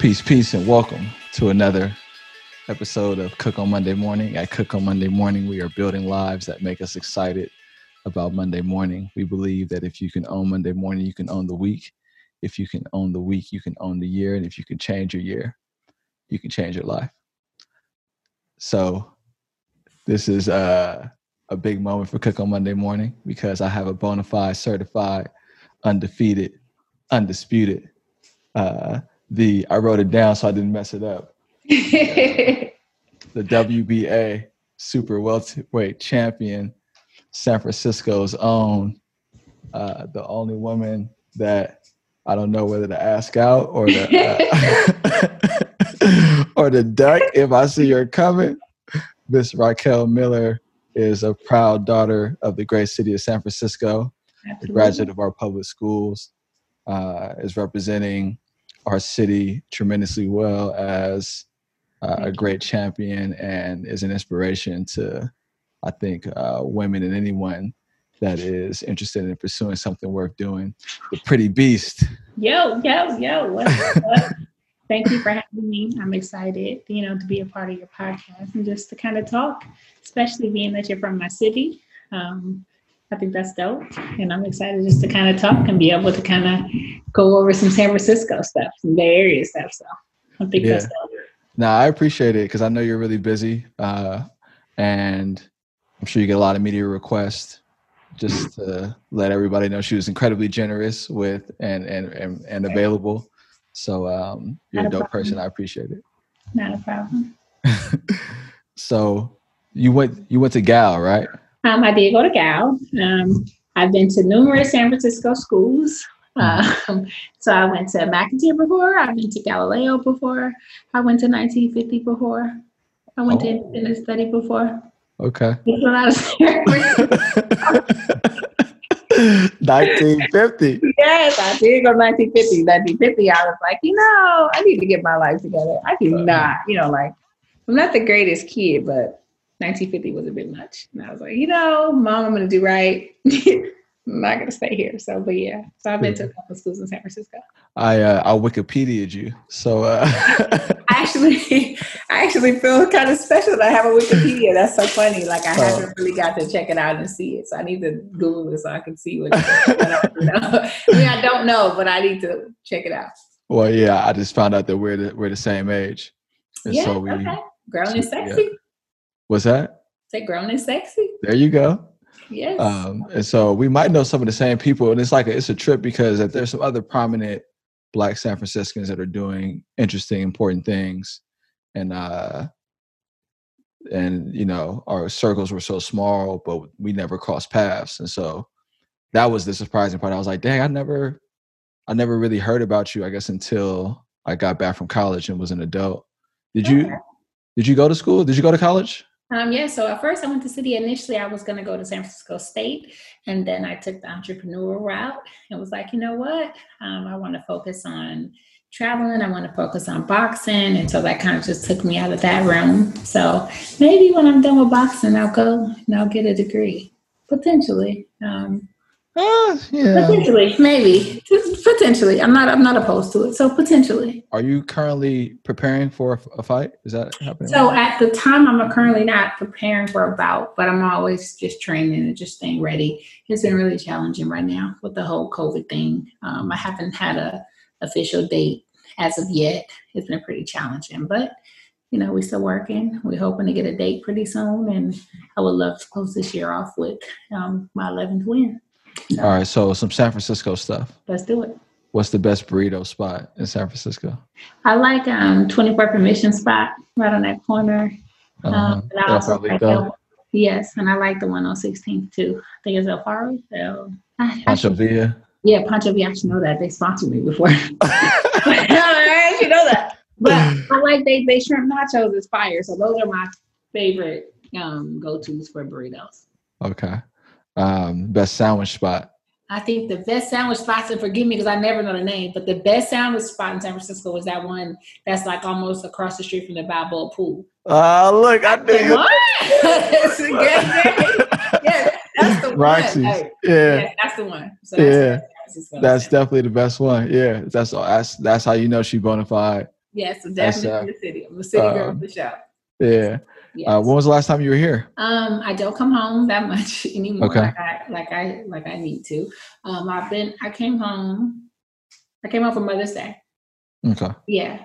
Peace, peace, and welcome to another episode of Cook on Monday Morning. At Cook on Monday Morning, we are building lives that make us excited about Monday morning. We believe that if you can own Monday morning, you can own the week. If you can own the week, you can own the year. And if you can change your year, you can change your life. So, this is uh, a big moment for Cook on Monday Morning because I have a bona fide, certified, undefeated, undisputed. Uh, the I wrote it down so I didn't mess it up. the WBA super welterweight champion, San Francisco's own, uh, the only woman that I don't know whether to ask out or the uh, or the duck if I see her coming. Miss Raquel Miller is a proud daughter of the great city of San Francisco, Absolutely. a graduate of our public schools, uh, is representing our city tremendously well as uh, a great champion and is an inspiration to, I think, uh, women and anyone that is interested in pursuing something worth doing. The Pretty Beast. Yo, yo, yo. What's up? Thank you for having me. I'm excited, you know, to be a part of your podcast and just to kind of talk, especially being that you're from my city. Um, I think that's dope. And I'm excited just to kind of talk and be able to kind of go over some San Francisco stuff, some Bay Area stuff. So I think yeah. that's dope. No, I appreciate it because I know you're really busy. Uh, and I'm sure you get a lot of media requests just to let everybody know she was incredibly generous with and and and, and available. So um, you're Not a dope person. I appreciate it. Not a problem. so you went you went to Gal, right? Um, I did go to Gal. Um, I've been to numerous San Francisco schools. Um, so I went to McAteer before. I've been to Galileo before. I went to 1950 before. I went oh. to Independent Study before. Okay. 1950. Yes, I did go 1950. 1950, I was like, you know, I need to get my life together. I do uh-huh. not, you know, like, I'm not the greatest kid, but 1950 was a bit much. And I was like, you know, mom, I'm going to do right. I'm not going to stay here. So, but yeah, so I've been to a couple schools in San Francisco. I uh, I Wikipedia'd you, so uh... Actually I actually feel kind of special that I have a Wikipedia. That's so funny. Like I haven't oh. really got to check it out and see it, so I need to Google it so I can see what. I, I mean, I don't know, but I need to check it out. Well, yeah, I just found out that we're the, we're the same age, and yeah, so we okay. grown and sexy. Yeah. What's that? Say grown and sexy. There you go. Yes. Um, and so we might know some of the same people, and it's like a, it's a trip because there's some other prominent Black San Franciscans that are doing interesting, important things, and uh, and you know our circles were so small, but we never crossed paths, and so that was the surprising part. I was like, dang, I never, I never really heard about you. I guess until I got back from college and was an adult. Did you? Did you go to school? Did you go to college? Um, yeah, so at first I went to city. Initially, I was going to go to San Francisco State, and then I took the entrepreneurial route and was like, you know what? Um, I want to focus on traveling. I want to focus on boxing, and so that kind of just took me out of that realm. So maybe when I'm done with boxing, I'll go and I'll get a degree potentially. Um, uh, yeah. Potentially, maybe. Potentially, I'm not. I'm not opposed to it. So potentially. Are you currently preparing for a fight? Is that happening? So at the time, I'm currently not preparing for a bout, but I'm always just training and just staying ready. It's been really challenging right now with the whole COVID thing. Um, I haven't had a official date as of yet. It's been pretty challenging, but you know, we're still working. We're hoping to get a date pretty soon, and I would love to close this year off with um, my 11th win. All right, so some San Francisco stuff. Let's do it. What's the best burrito spot in San Francisco? I like um 24 and Mission spot right on that corner. Uh-huh. Um, and I also like the, yes, and I like the one on 16th too. I think it's El Faro. El, Pancho Villa. Yeah, Pancho Villa. I should know that. They sponsored me before. I should know that. But I like they they shrimp nachos is fire. So those are my favorite um go-tos for burritos. Okay um, best sandwich spot? I think the best sandwich spots, and forgive me because I never know the name, but the best sandwich spot in San Francisco is that one that's like almost across the street from the Balboa Pool. Uh, look, I think what? that's a. Yeah, that's the Roxie's. one. Hey, yeah. yeah. that's the one. So that's yeah, that's definitely the best one. Yeah, that's that's that's how you know she bona fide. Yes, I'm definitely uh, from the city. I'm a city um, girl for sure. Yeah. Yes. Uh, when was the last time you were here? Um, I don't come home that much anymore. Okay. Like I like I like I need to. Um, I've been I came home. I came home for Mother's Day. Okay. Yeah.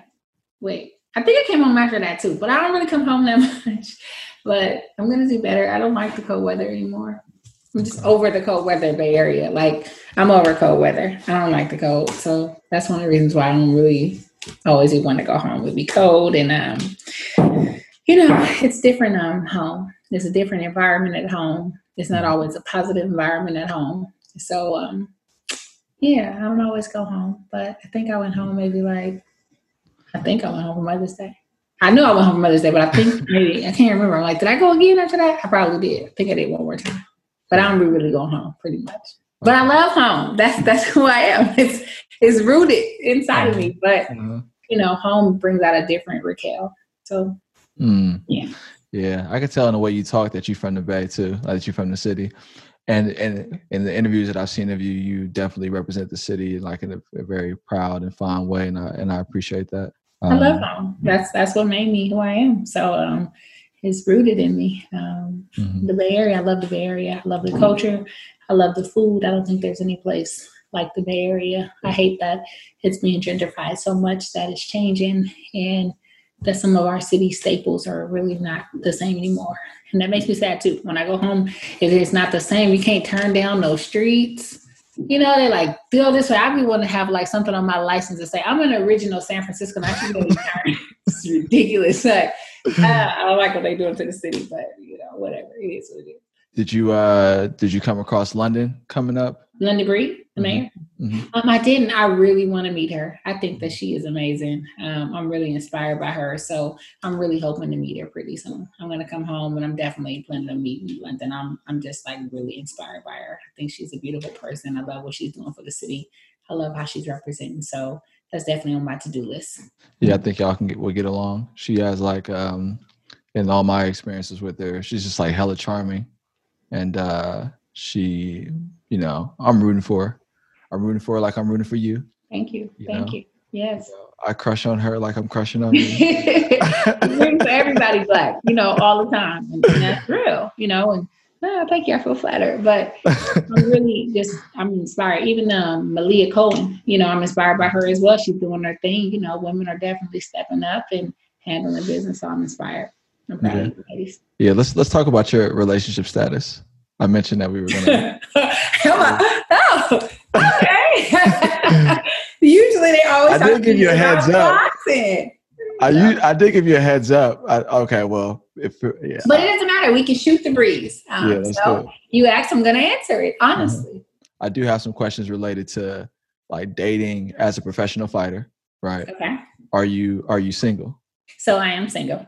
Wait. I think I came home after that too, but I don't really come home that much. But I'm gonna do better. I don't like the cold weather anymore. I'm just okay. over the cold weather Bay Area. Like I'm over cold weather. I don't like the cold. So that's one of the reasons why I don't really always want to go home. It would be cold and um you know, it's different um home. It's a different environment at home. It's not mm-hmm. always a positive environment at home. So um yeah, I don't always go home. But I think I went home maybe like I think I went home for Mother's Day. I know I went home for Mother's Day, but I think maybe I can't remember. I'm like, did I go again after that? I probably did. I think I did one more time. But I don't be really going home pretty much. But I love home. That's that's who I am. It's it's rooted inside of me. But mm-hmm. you know, home brings out a different Raquel. So mm. yeah. Yeah, I could tell in the way you talk that you're from the Bay too, like that you're from the city. And and in the interviews that I've seen of you, you definitely represent the city like in a, a very proud and fine way, and I and I appreciate that. Um, I love home. That's that's what made me who I am. So um, it's rooted in me. Um, mm-hmm. The Bay Area, I love the Bay Area. I love the culture. I love the food. I don't think there's any place like the Bay Area. I hate that it's being gentrified so much that it's changing and that some of our city staples are really not the same anymore. And that makes me sad too. When I go home, if it's not the same, you can't turn down those streets. You know, they like feel this way. I be want to have like something on my license to say I'm an original San Francisco. I should really It's ridiculous. Like, I don't like what they doing to the city, but you know, whatever. It is what it is. Did you uh did you come across London coming up? London Breed, the mm-hmm. mayor. Mm-hmm. Um, I didn't. I really want to meet her. I think that she is amazing. Um, I'm really inspired by her. So I'm really hoping to meet her pretty soon. I'm gonna come home and I'm definitely planning to meet London. I'm I'm just like really inspired by her. I think she's a beautiful person. I love what she's doing for the city. I love how she's representing. So that's definitely on my to-do list. Yeah, I think y'all can get will get along. She has like um in all my experiences with her, she's just like hella charming and uh, she, you know, I'm rooting for her. I'm rooting for her like I'm rooting for you. Thank you. you Thank know? you. Yes. I crush on her like I'm crushing on you. rooting for everybody black, you know, all the time. And, and that's real, you know, and oh, thank you. I feel flattered, but I'm really just, I'm inspired. Even um, Malia Cohen, you know, I'm inspired by her as well. She's doing her thing. You know, women are definitely stepping up and handling business. So I'm inspired. I'm proud of you Yeah, let's let's talk about your relationship status. I mentioned that we were gonna. Come on. Oh, okay. Usually they always. I did give you a heads up. I you, I did give you a heads up. I, okay, well, if yeah. But it doesn't matter. We can shoot the breeze. Um, yeah, that's so good. You ask, I'm going to answer it honestly. Mm-hmm. I do have some questions related to like dating as a professional fighter, right? Okay. Are you are you single? So I am single.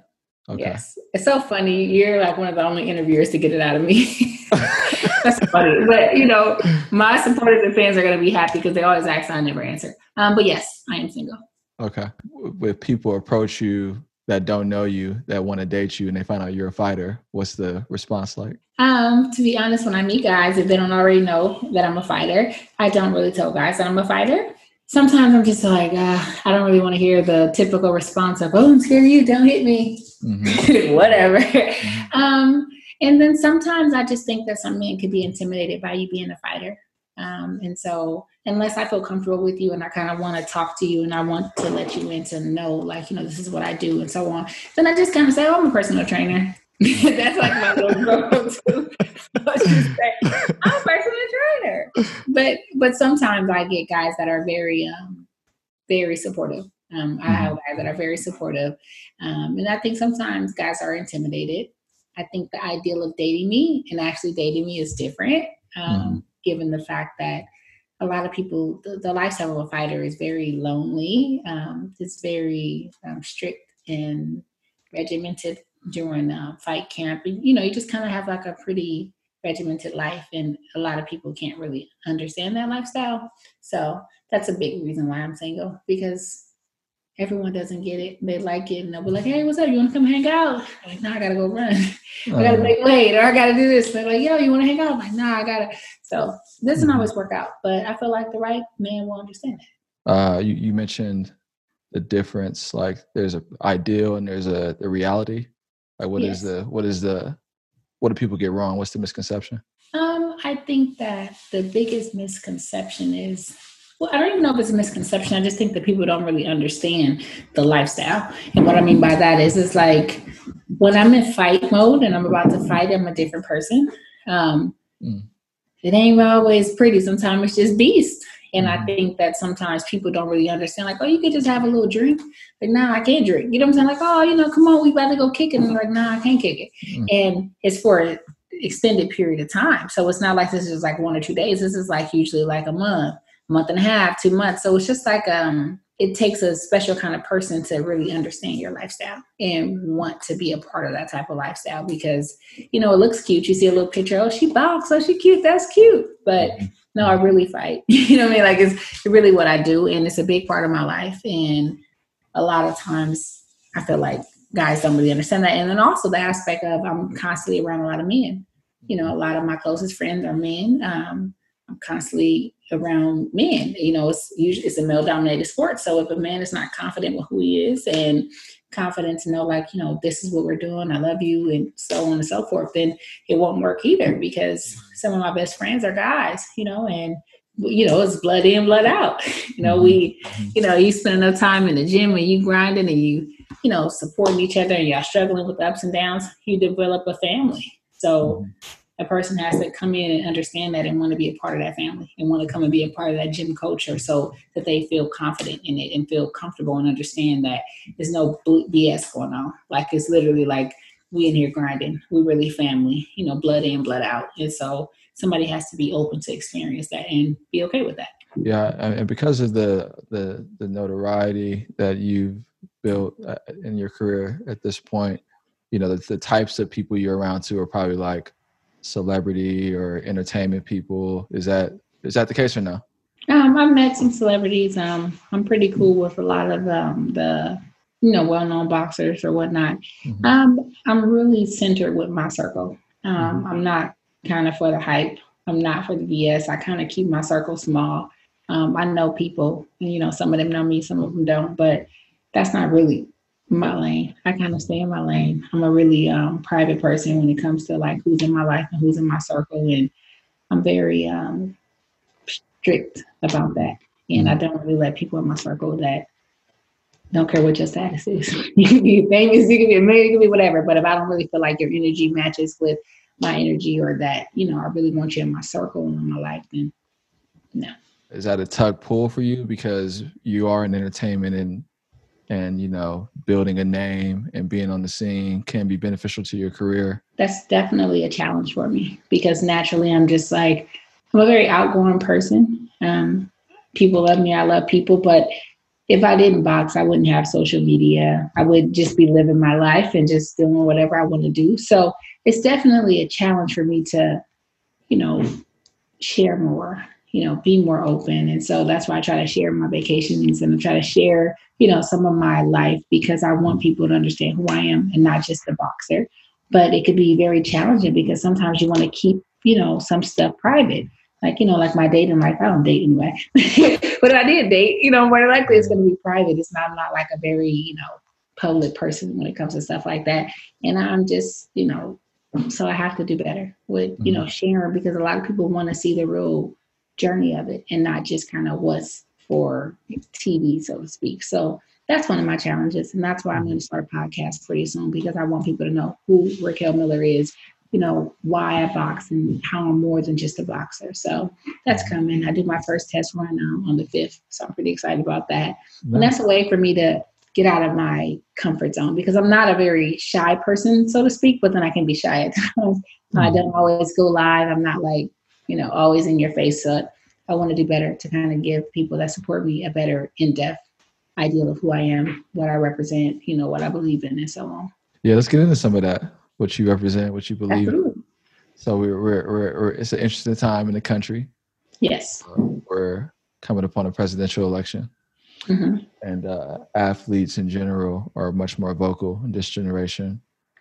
Okay. Yes. It's so funny. You're like one of the only interviewers to get it out of me. That's funny. But, you know, my supporters and fans are going to be happy because they always ask, I never answer. Um, but yes, I am single. Okay. With people approach you that don't know you, that want to date you, and they find out you're a fighter, what's the response like? Um, to be honest, when I meet guys, if they don't already know that I'm a fighter, I don't really tell guys that I'm a fighter sometimes I'm just like, uh, I don't really want to hear the typical response of, oh, I'm scared of you, don't hit me. Mm-hmm. Whatever. Mm-hmm. Um, and then sometimes I just think that some men could be intimidated by you being a fighter. Um, and so, unless I feel comfortable with you and I kind of want to talk to you and I want to let you in to know, like, you know, this is what I do and so on, then I just kind of say, oh, I'm a personal trainer. That's like my little go-to. I'm a personal trainer. But but sometimes I get guys that are very um very supportive. Um, I have mm-hmm. guys that are very supportive, um, and I think sometimes guys are intimidated. I think the ideal of dating me and actually dating me is different, um, mm-hmm. given the fact that a lot of people, the, the lifestyle of a fighter is very lonely. Um, it's very um, strict and regimented during uh, fight camp. And, you know, you just kind of have like a pretty regimented life, and a lot of people can't really understand that lifestyle. So that's a big reason why I'm single because everyone doesn't get it. They like it, and they'll be like, "Hey, what's up? You want to come hang out?" I'm like, "No, I gotta go run. I gotta uh-huh. make weight, or I gotta do this." They're like, "Yo, you want to hang out?" I'm like, "No, I gotta." So this doesn't mm-hmm. always work out, but I feel like the right man will understand that. Uh, you, you mentioned the difference? Like there's a ideal and there's a the reality. Like what yes. is the what is the what do people get wrong? What's the misconception? Um, I think that the biggest misconception is well, I don't even know if it's a misconception. I just think that people don't really understand the lifestyle. And what I mean by that is, it's like when I'm in fight mode and I'm about to fight, I'm a different person. Um, mm. It ain't always pretty. Sometimes it's just beast. And. I think that sometimes people don't really understand, like, oh, you could just have a little drink. Like, nah, I can't drink. You know what I'm saying? Like, oh, you know, come on, we about to go kick it. And like, nah, I can't kick it. Mm-hmm. And it's for an extended period of time. So it's not like this is like one or two days. This is like usually like a month, month and a half, two months. So it's just like um it takes a special kind of person to really understand your lifestyle and want to be a part of that type of lifestyle because you know it looks cute. You see a little picture, oh she box, oh she cute, that's cute. But mm-hmm no, I really fight. you know what I mean? Like it's really what I do, and it's a big part of my life. And a lot of times, I feel like guys don't really understand that. And then also the aspect of I'm constantly around a lot of men. You know, a lot of my closest friends are men. Um, I'm constantly around men. You know, it's usually it's a male dominated sport. So if a man is not confident with who he is and confident to know like you know this is what we're doing i love you and so on and so forth then it won't work either because some of my best friends are guys you know and you know it's blood in blood out you know we mm-hmm. you know you spend enough time in the gym and you grinding and you you know supporting each other and y'all struggling with ups and downs you develop a family so mm-hmm a person has to come in and understand that and want to be a part of that family and want to come and be a part of that gym culture so that they feel confident in it and feel comfortable and understand that there's no BS going on. Like it's literally like we in here grinding. We really family, you know, blood in, blood out. And so somebody has to be open to experience that and be okay with that. Yeah, and because of the the the notoriety that you've built uh, in your career at this point, you know, the, the types of people you're around to are probably like celebrity or entertainment people. Is that is that the case or no? Um, I've met some celebrities. Um, I'm pretty cool with a lot of um, the you know well-known boxers or whatnot. Mm-hmm. Um, I'm really centered with my circle. Um, mm-hmm. I'm not kind of for the hype. I'm not for the BS. I kind of keep my circle small. Um, I know people, you know, some of them know me, some of them don't, but that's not really my lane. I kind of stay in my lane. I'm a really um, private person when it comes to like who's in my life and who's in my circle, and I'm very um, strict about that. And I mm-hmm. don't really let people in my circle that don't care what your status is. you can be famous, you can be a million, you can be whatever. But if I don't really feel like your energy matches with my energy, or that you know I really want you in my circle and in my life, then no. Is that a tug pull for you because you are in entertainment and and you know building a name and being on the scene can be beneficial to your career. That's definitely a challenge for me because naturally i'm just like i'm a very outgoing person. Um, people love me. I love people but if i didn't box i wouldn't have social media. I would just be living my life and just doing whatever i want to do. So it's definitely a challenge for me to you know share more you know, be more open. And so that's why I try to share my vacations and I try to share, you know, some of my life because I want people to understand who I am and not just the boxer. But it could be very challenging because sometimes you want to keep, you know, some stuff private. Like, you know, like my dating life, I don't date anyway. but if I did date, you know, more likely it's going to be private. It's not, I'm not like a very, you know, public person when it comes to stuff like that. And I'm just, you know, so I have to do better with, you know, mm-hmm. sharing because a lot of people want to see the real journey of it and not just kind of what's for TV, so to speak. So that's one of my challenges. And that's why I'm going to start a podcast pretty soon because I want people to know who Raquel Miller is, you know, why I box and how I'm more than just a boxer. So that's coming. I do my first test run um, on the 5th. So I'm pretty excited about that. Nice. And that's a way for me to get out of my comfort zone because I'm not a very shy person, so to speak, but then I can be shy at times. Mm-hmm. I don't always go live. I'm not like you know, always in your face. So I want to do better to kind of give people that support me a better in-depth ideal of who I am, what I represent, you know, what I believe in, and so on. Yeah, let's get into some of that. What you represent, what you believe. Absolutely. So we're, we're, we're, we're, it's an interesting time in the country. Yes. we're coming upon a presidential election. Mm-hmm. And uh, athletes in general are much more vocal in this generation.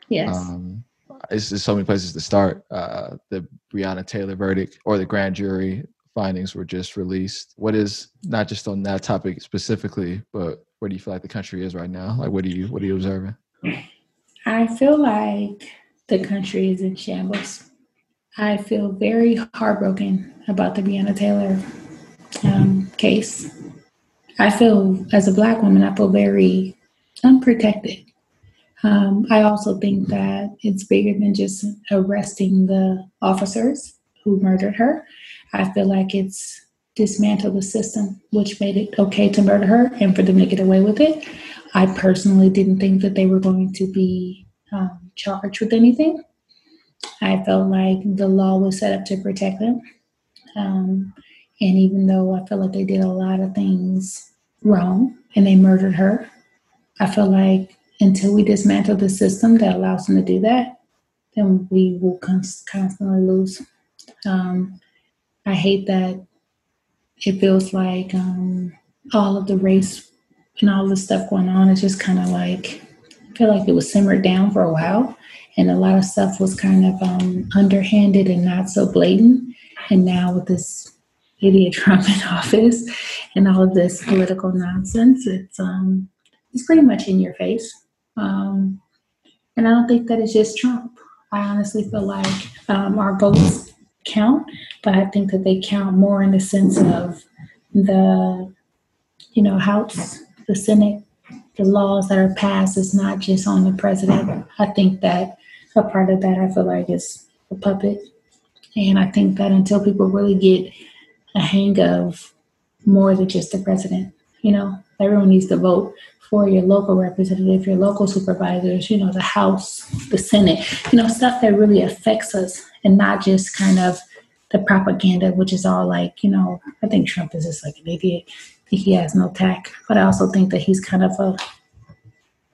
Yes. Um, it's just so many places to start. Uh, the Breonna Taylor verdict or the grand jury findings were just released. What is not just on that topic specifically, but where do you feel like the country is right now? Like, what do you what are you observing? I feel like the country is in shambles. I feel very heartbroken about the Breonna Taylor um, case. I feel, as a Black woman, I feel very unprotected. Um, I also think that it's bigger than just arresting the officers who murdered her. I feel like it's dismantle the system, which made it okay to murder her and for them to get away with it. I personally didn't think that they were going to be um, charged with anything. I felt like the law was set up to protect them. Um, and even though I felt like they did a lot of things wrong and they murdered her, I feel like until we dismantle the system that allows them to do that, then we will constantly lose. Um, I hate that it feels like um, all of the race and all the stuff going on is just kind of like, I feel like it was simmered down for a while. And a lot of stuff was kind of um, underhanded and not so blatant. And now with this idiot Trump in office and all of this political nonsense, it's um, it's pretty much in your face. Um, and I don't think that it's just Trump. I honestly feel like um, our votes count, but I think that they count more in the sense of the, you know, House, the Senate, the laws that are passed is not just on the president. I think that a part of that I feel like is a puppet. And I think that until people really get a hang of more than just the president, you know, everyone needs to vote for your local representative, your local supervisors, you know, the House, the Senate, you know, stuff that really affects us and not just kind of the propaganda, which is all like, you know, I think Trump is just like an idiot. He has no tact, but I also think that he's kind of a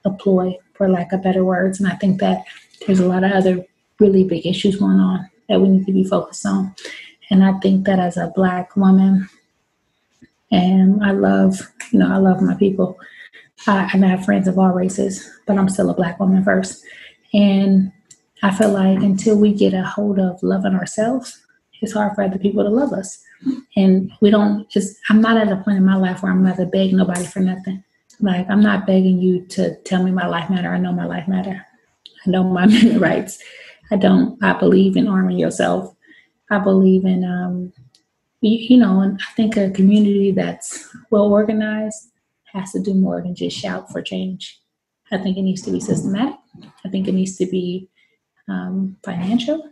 a ploy, for lack of better words. And I think that there's a lot of other really big issues going on that we need to be focused on. And I think that as a black woman, and I love, you know, I love my people. I, and I have friends of all races, but I'm still a black woman first. And I feel like until we get a hold of loving ourselves, it's hard for other people to love us. And we don't just, I'm not at a point in my life where I'm going to beg nobody for nothing. Like, I'm not begging you to tell me my life matter. I know my life matter. I know my rights. I don't, I believe in arming yourself. I believe in, um, you, you know, and I think a community that's well organized has to do more than just shout for change. I think it needs to be systematic. I think it needs to be um, financial.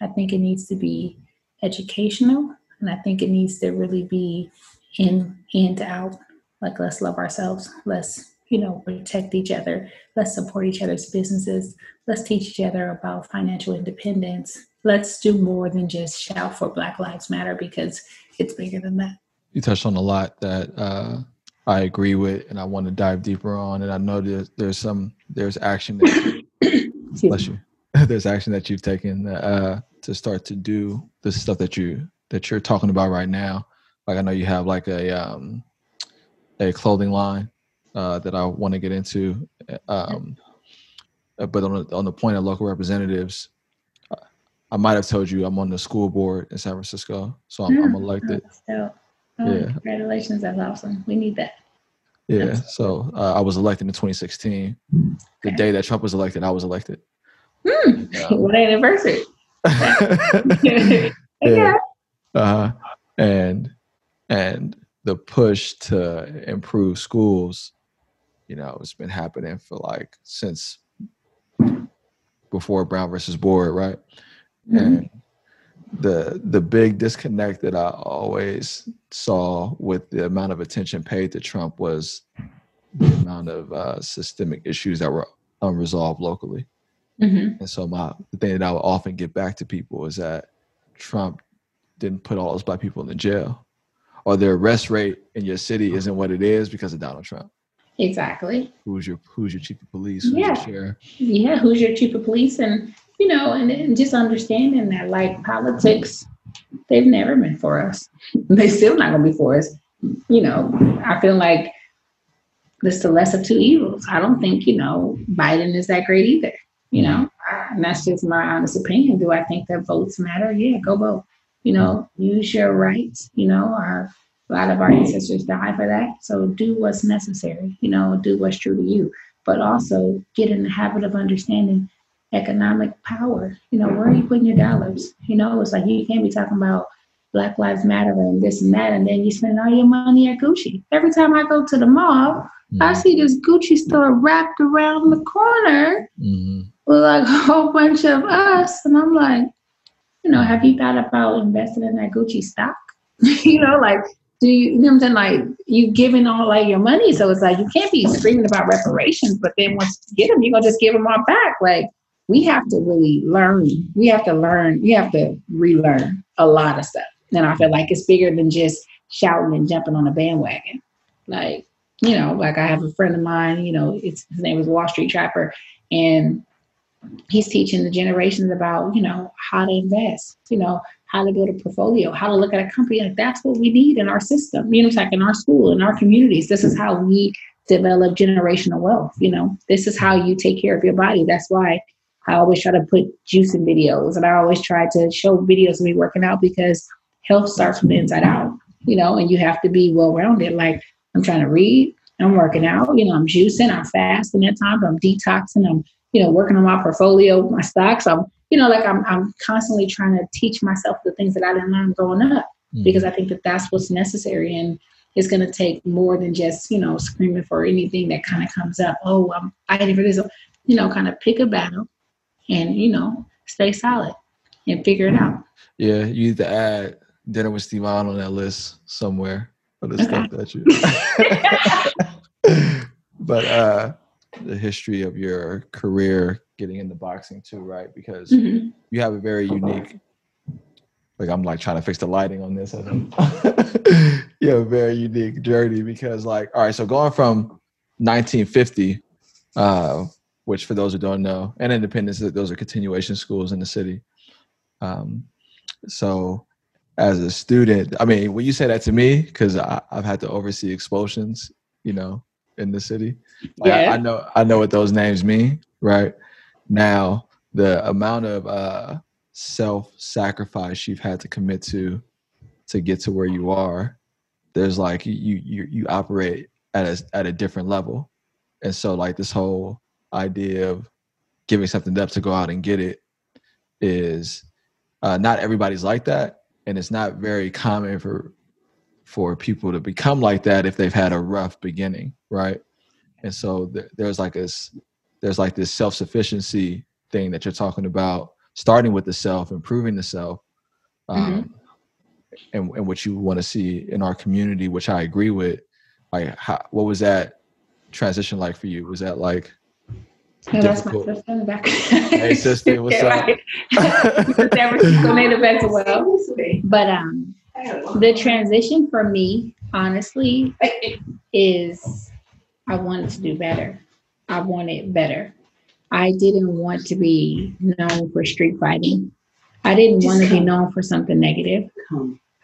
I think it needs to be educational. And I think it needs to really be in and out. Like, let's love ourselves. Let's, you know, protect each other. Let's support each other's businesses. Let's teach each other about financial independence. Let's do more than just shout for Black Lives Matter because it's bigger than that. You touched on a lot that uh, I agree with, and I want to dive deeper on. And I know there's, there's some there's action that bless you. There's action that you've taken uh, to start to do the stuff that you that you're talking about right now. Like I know you have like a um, a clothing line uh, that I want to get into. Um, but on the, on the point of local representatives, I might have told you I'm on the school board in San Francisco, so I'm, I'm elected. Oh, yeah. Congratulations, that's awesome. We need that. Yeah, so uh, I was elected in 2016. Okay. The day that Trump was elected, I was elected. Hmm. Um, what anniversary? yeah. Uh, and and the push to improve schools, you know, it's been happening for like since before Brown versus Board, right? Mm-hmm. And the the big disconnect that I always saw with the amount of attention paid to Trump was the amount of uh, systemic issues that were unresolved locally. Mm-hmm. And so my the thing that I would often get back to people is that Trump didn't put all those black people in the jail, or their arrest rate in your city isn't what it is because of Donald Trump. Exactly. Who's your Who's your chief of police? Who's yeah. Yeah. Who's your chief of police? And you know, and, and just understanding that like politics, they've never been for us. They still not gonna be for us. You know, I feel like this is the less of two evils. I don't think you know Biden is that great either you know, and that's just my honest opinion. Do I think that votes matter? Yeah, go vote. You know, use your rights. You know, our a lot of our ancestors died for that. So do what's necessary. You know, do what's true to you, but also get in the habit of understanding economic power. You know, where are you putting your dollars? You know, it's like you can't be talking about Black Lives Matter and this and that, and then you spend all your money at Gucci. Every time I go to the mall, mm-hmm. I see this Gucci store wrapped around the corner mm-hmm. with like a whole bunch of us, and I'm like, you know, have you thought about investing in that Gucci stock? you know, like, do you, you know what I'm saying? Like, you giving all like your money, so it's like you can't be screaming about reparations, but then once you get them, you're gonna just give them all back. Like, we have to really learn. We have to learn. We have to relearn a lot of stuff. And I feel like it's bigger than just shouting and jumping on a bandwagon. Like, you know, like I have a friend of mine, you know, it's his name is Wall Street Trapper, and he's teaching the generations about, you know, how to invest, you know, how to build a portfolio, how to look at a company. Like that's what we need in our system, you know, it's like in our school, in our communities. This is how we develop generational wealth, you know. This is how you take care of your body. That's why I always try to put juicing videos and I always try to show videos of me working out because health starts from the inside out, you know, and you have to be well rounded. Like I'm trying to read, I'm working out, you know, I'm juicing, I'm fasting at times, I'm detoxing, I'm, you know, working on my portfolio, my stocks. I'm, you know, like I'm, I'm constantly trying to teach myself the things that I didn't learn growing up mm-hmm. because I think that that's what's necessary. And it's going to take more than just, you know, screaming for anything that kind of comes up. Oh, I'm fighting for this. You know, kind of pick a battle and, you know, stay solid and figure it out. Yeah. You need to add dinner with Steve on that list somewhere for the stuff that you. but uh, the history of your career getting into boxing too, right? Because mm-hmm. you have a very unique. Like I'm like trying to fix the lighting on this. you have a very unique journey because, like, all right, so going from 1950, uh, which for those who don't know, and Independence, those are continuation schools in the city. Um, so as a student, I mean, when you say that to me, because I've had to oversee expulsions, you know, in the city, like, yeah. I, I, know I know what those names mean, right? Now, the amount of uh, self-sacrifice you've had to commit to to get to where you are, there's like you you you operate at a at a different level, and so like this whole idea of giving something up to go out and get it is uh, not everybody's like that. And it's not very common for for people to become like that if they've had a rough beginning right? And so th- there's like this there's like this self-sufficiency thing that you're talking about starting with the self improving the self um, mm-hmm. and, and what you want to see in our community which i agree with. Like how, what was that transition like for you? Was that like no, that's my sister in the back. hey, sister, what's up? San Francisco native as well. But um, the transition for me, honestly, is I wanted to do better. I wanted better. I didn't want to be known for street fighting. I didn't want to be known for something negative.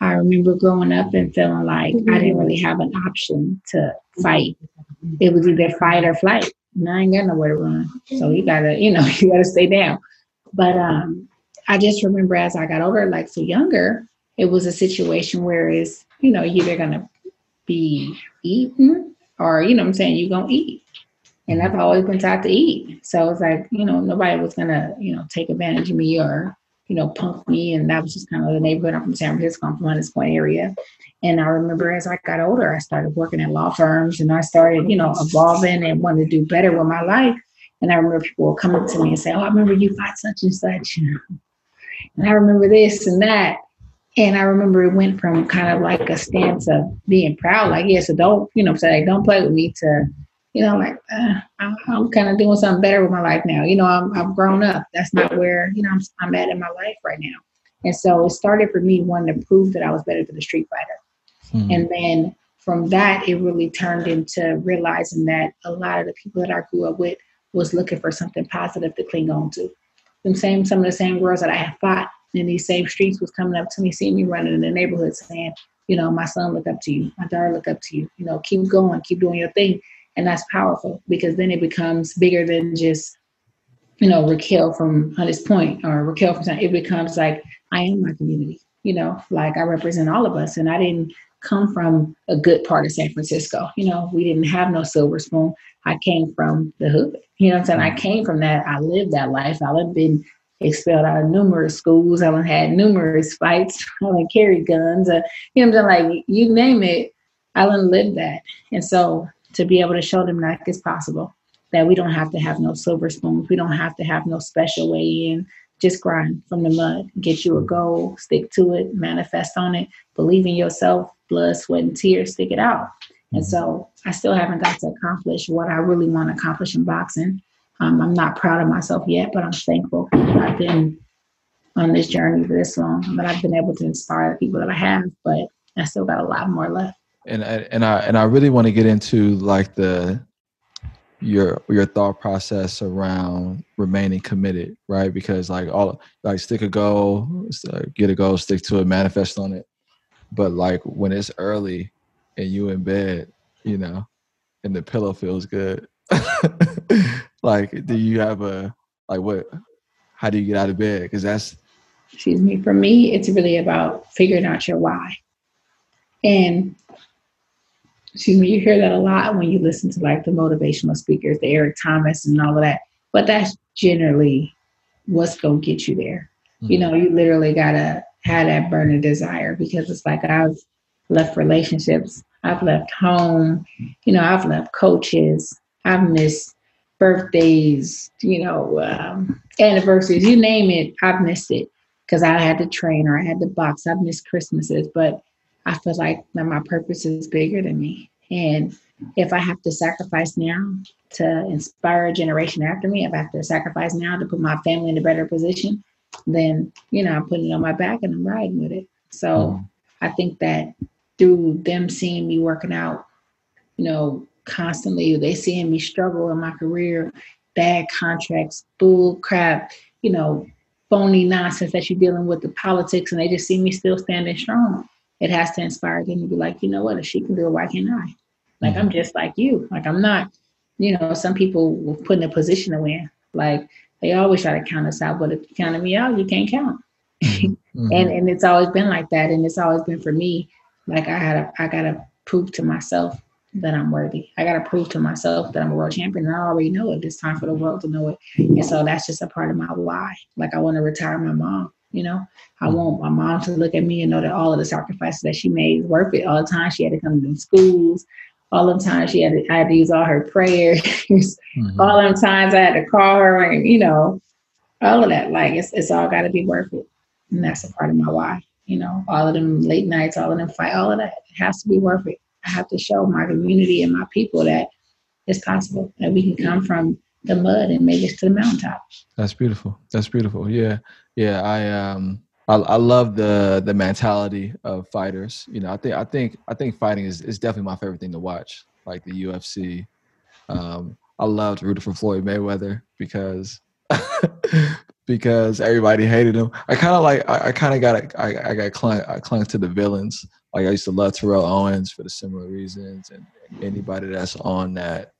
I remember growing up and feeling like I didn't really have an option to fight. It was either fight or flight and I ain't got nowhere to run. So you gotta, you know, you gotta stay down. But um, I just remember as I got older, like so younger, it was a situation where it's, you know, you're either gonna be eaten or, you know I'm saying, you're gonna eat. And I've always been taught to eat. So it's like, you know, nobody was gonna, you know, take advantage of me or, you know, punk me. And that was just kind of the neighborhood. I'm from San Francisco, I'm from Hunters Point area. And I remember as I got older, I started working at law firms and I started, you know, evolving and wanting to do better with my life. And I remember people coming to me and say, Oh, I remember you fought such and such. And I remember this and that. And I remember it went from kind of like a stance of being proud, like, yeah, so don't, you know, say, don't play with me to, you know, like, uh, I'm, I'm kind of doing something better with my life now. You know, I'm, I've grown up. That's not where, you know, I'm, I'm at in my life right now. And so it started for me wanting to prove that I was better than a street fighter. Mm-hmm. And then from that, it really turned into realizing that a lot of the people that I grew up with was looking for something positive to cling on to. The same, some of the same girls that I had fought in these same streets was coming up to me, seeing me running in the neighborhood, saying, you know, my son look up to you, my daughter look up to you, you know, keep going, keep doing your thing. And that's powerful because then it becomes bigger than just, you know, Raquel from Hunters Point or Raquel from, it becomes like, I am my community you know, like I represent all of us. And I didn't come from a good part of San Francisco. You know, we didn't have no silver spoon. I came from the hood. You know what I'm saying? I mm-hmm. came from that. I lived that life. I've been expelled out of numerous schools. I've had numerous fights. I've carried guns. Uh, you know what I'm saying? Like you name it, I lived that. And so to be able to show them that it's possible, that we don't have to have no silver spoons. We don't have to have no special way in. Just grind from the mud. Get you a goal, stick to it, manifest on it, believe in yourself, blood, sweat, and tears, stick it out. And mm-hmm. so I still haven't got to accomplish what I really want to accomplish in boxing. Um, I'm not proud of myself yet, but I'm thankful I've been on this journey for this long, that I've been able to inspire the people that I have, but I still got a lot more left. And I, and I and I really want to get into like the your your thought process around remaining committed, right? Because like all like stick a goal, get a goal, stick to it, manifest on it. But like when it's early and you in bed, you know, and the pillow feels good. like, do you have a like what? How do you get out of bed? Because that's excuse me. For me, it's really about figuring out your why. And excuse me, you hear that a lot when you listen to like the motivational speakers, the Eric Thomas and all of that. But that's generally what's gonna get you there. Mm-hmm. You know, you literally gotta have that burning desire because it's like I've left relationships, I've left home, you know, I've left coaches, I've missed birthdays, you know, um, anniversaries, you name it, I've missed it because I had to train or I had to box. I've missed Christmases, but I feel like my purpose is bigger than me. And if I have to sacrifice now to inspire a generation after me, if I have to sacrifice now to put my family in a better position, then, you know, I'm putting it on my back and I'm riding with it. So mm. I think that through them seeing me working out, you know, constantly, they seeing me struggle in my career, bad contracts, bull crap, you know, phony nonsense that you're dealing with the politics, and they just see me still standing strong it has to inspire them to be like, you know what, if she can do it, why can't I? Like mm-hmm. I'm just like you. Like I'm not, you know, some people will put in a position to win. Like they always try to count us out, but if you counted me out, you can't count. Mm-hmm. and and it's always been like that. And it's always been for me, like I had I gotta prove to myself that I'm worthy. I gotta prove to myself that I'm a world champion. And I already know it. It's time for the world to know it. And so that's just a part of my why. Like I want to retire my mom. You know, I mm-hmm. want my mom to look at me and know that all of the sacrifices that she made is worth it. All the time she had to come to schools, all the times she had to, I had to use all her prayers, mm-hmm. all them times I had to call her and, you know, all of that. Like it's, it's all got to be worth it. And that's a part of my why. You know, all of them late nights, all of them fight, all of that. It has to be worth it. I have to show my community and my people that it's possible that we can come from the mud and make it to the mountaintop. That's beautiful. That's beautiful. Yeah. Yeah. I um I, I love the the mentality of fighters. You know, I think I think I think fighting is, is definitely my favorite thing to watch, like the UFC. Um, I loved rooting for Floyd Mayweather because because everybody hated him. I kind of like I, I kind of got I, I got clung I clung to the villains. Like I used to love Terrell Owens for the similar reasons, and anybody that's on that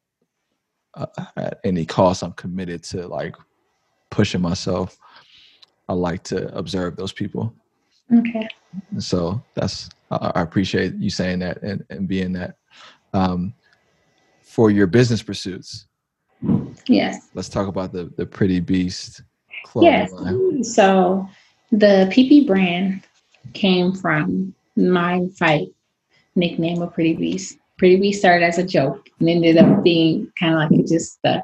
uh, at any cost, I'm committed to like pushing myself. I like to observe those people. Okay. So that's I appreciate you saying that and, and being that. Um, for your business pursuits. Yes. Let's talk about the the Pretty Beast. Yes. Line. So the PB brand came from my fight nickname of Pretty Beast. Pretty Beast started as a joke and ended up being kind of like it just stuck.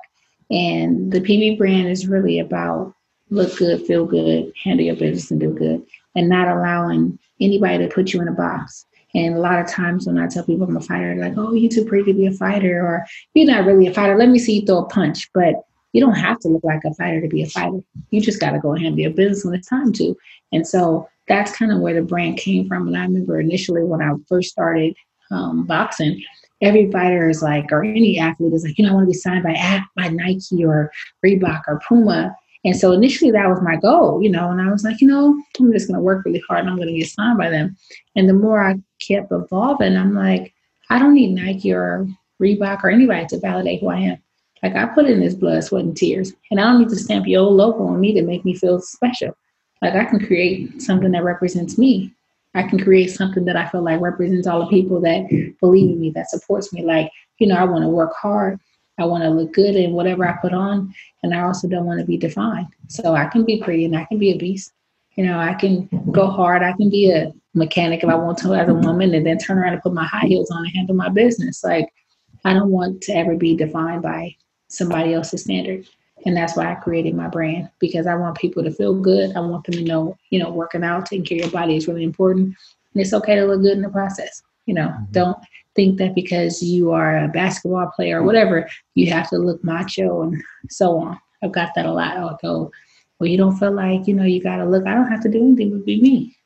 And the PB brand is really about look good, feel good, handle your business, and do good, and not allowing anybody to put you in a box. And a lot of times when I tell people I'm a fighter, they're like, oh, you're too pretty to be a fighter, or you're not really a fighter. Let me see you throw a punch. But you don't have to look like a fighter to be a fighter. You just got to go handle your business when it's time to. And so that's kind of where the brand came from. And I remember initially when I first started um, boxing, every fighter is like, or any athlete is like, you know, I want to be signed by by Nike or Reebok or Puma. And so initially that was my goal, you know, and I was like, you know, I'm just going to work really hard and I'm going to get signed by them. And the more I kept evolving, I'm like, I don't need Nike or Reebok or anybody to validate who I am. Like I put in this blood, sweat, and tears, and I don't need to stamp your old logo on me to make me feel special. Like I can create something that represents me. I can create something that I feel like represents all the people that believe in me, that supports me. Like, you know, I want to work hard. I want to look good in whatever I put on. And I also don't want to be defined. So I can be pretty and I can be a beast. You know, I can go hard. I can be a mechanic if I want to as a woman and then turn around and put my high heels on and handle my business. Like, I don't want to ever be defined by somebody else's standard. And that's why I created my brand because I want people to feel good. I want them to know, you know, working out, taking care of your body is really important. And it's okay to look good in the process. You know, mm-hmm. don't think that because you are a basketball player or whatever, you have to look macho and so on. I've got that a lot. I'll go, well, you don't feel like, you know, you got to look, I don't have to do anything but be me.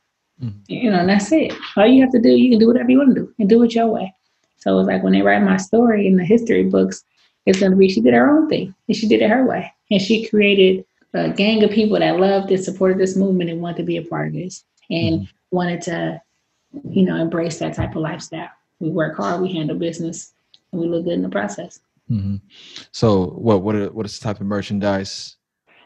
Mm-hmm. You know, and that's it. All you have to do, you can do whatever you want to do and do it your way. So it's like when they write my story in the history books, it's going to be she did her own thing and she did it her way. And she created a gang of people that loved and supported this movement and wanted to be a part of this and mm-hmm. wanted to, you know, embrace that type of lifestyle. We work hard, we handle business, and we look good in the process. Mm-hmm. So, what what are, what is the type of merchandise?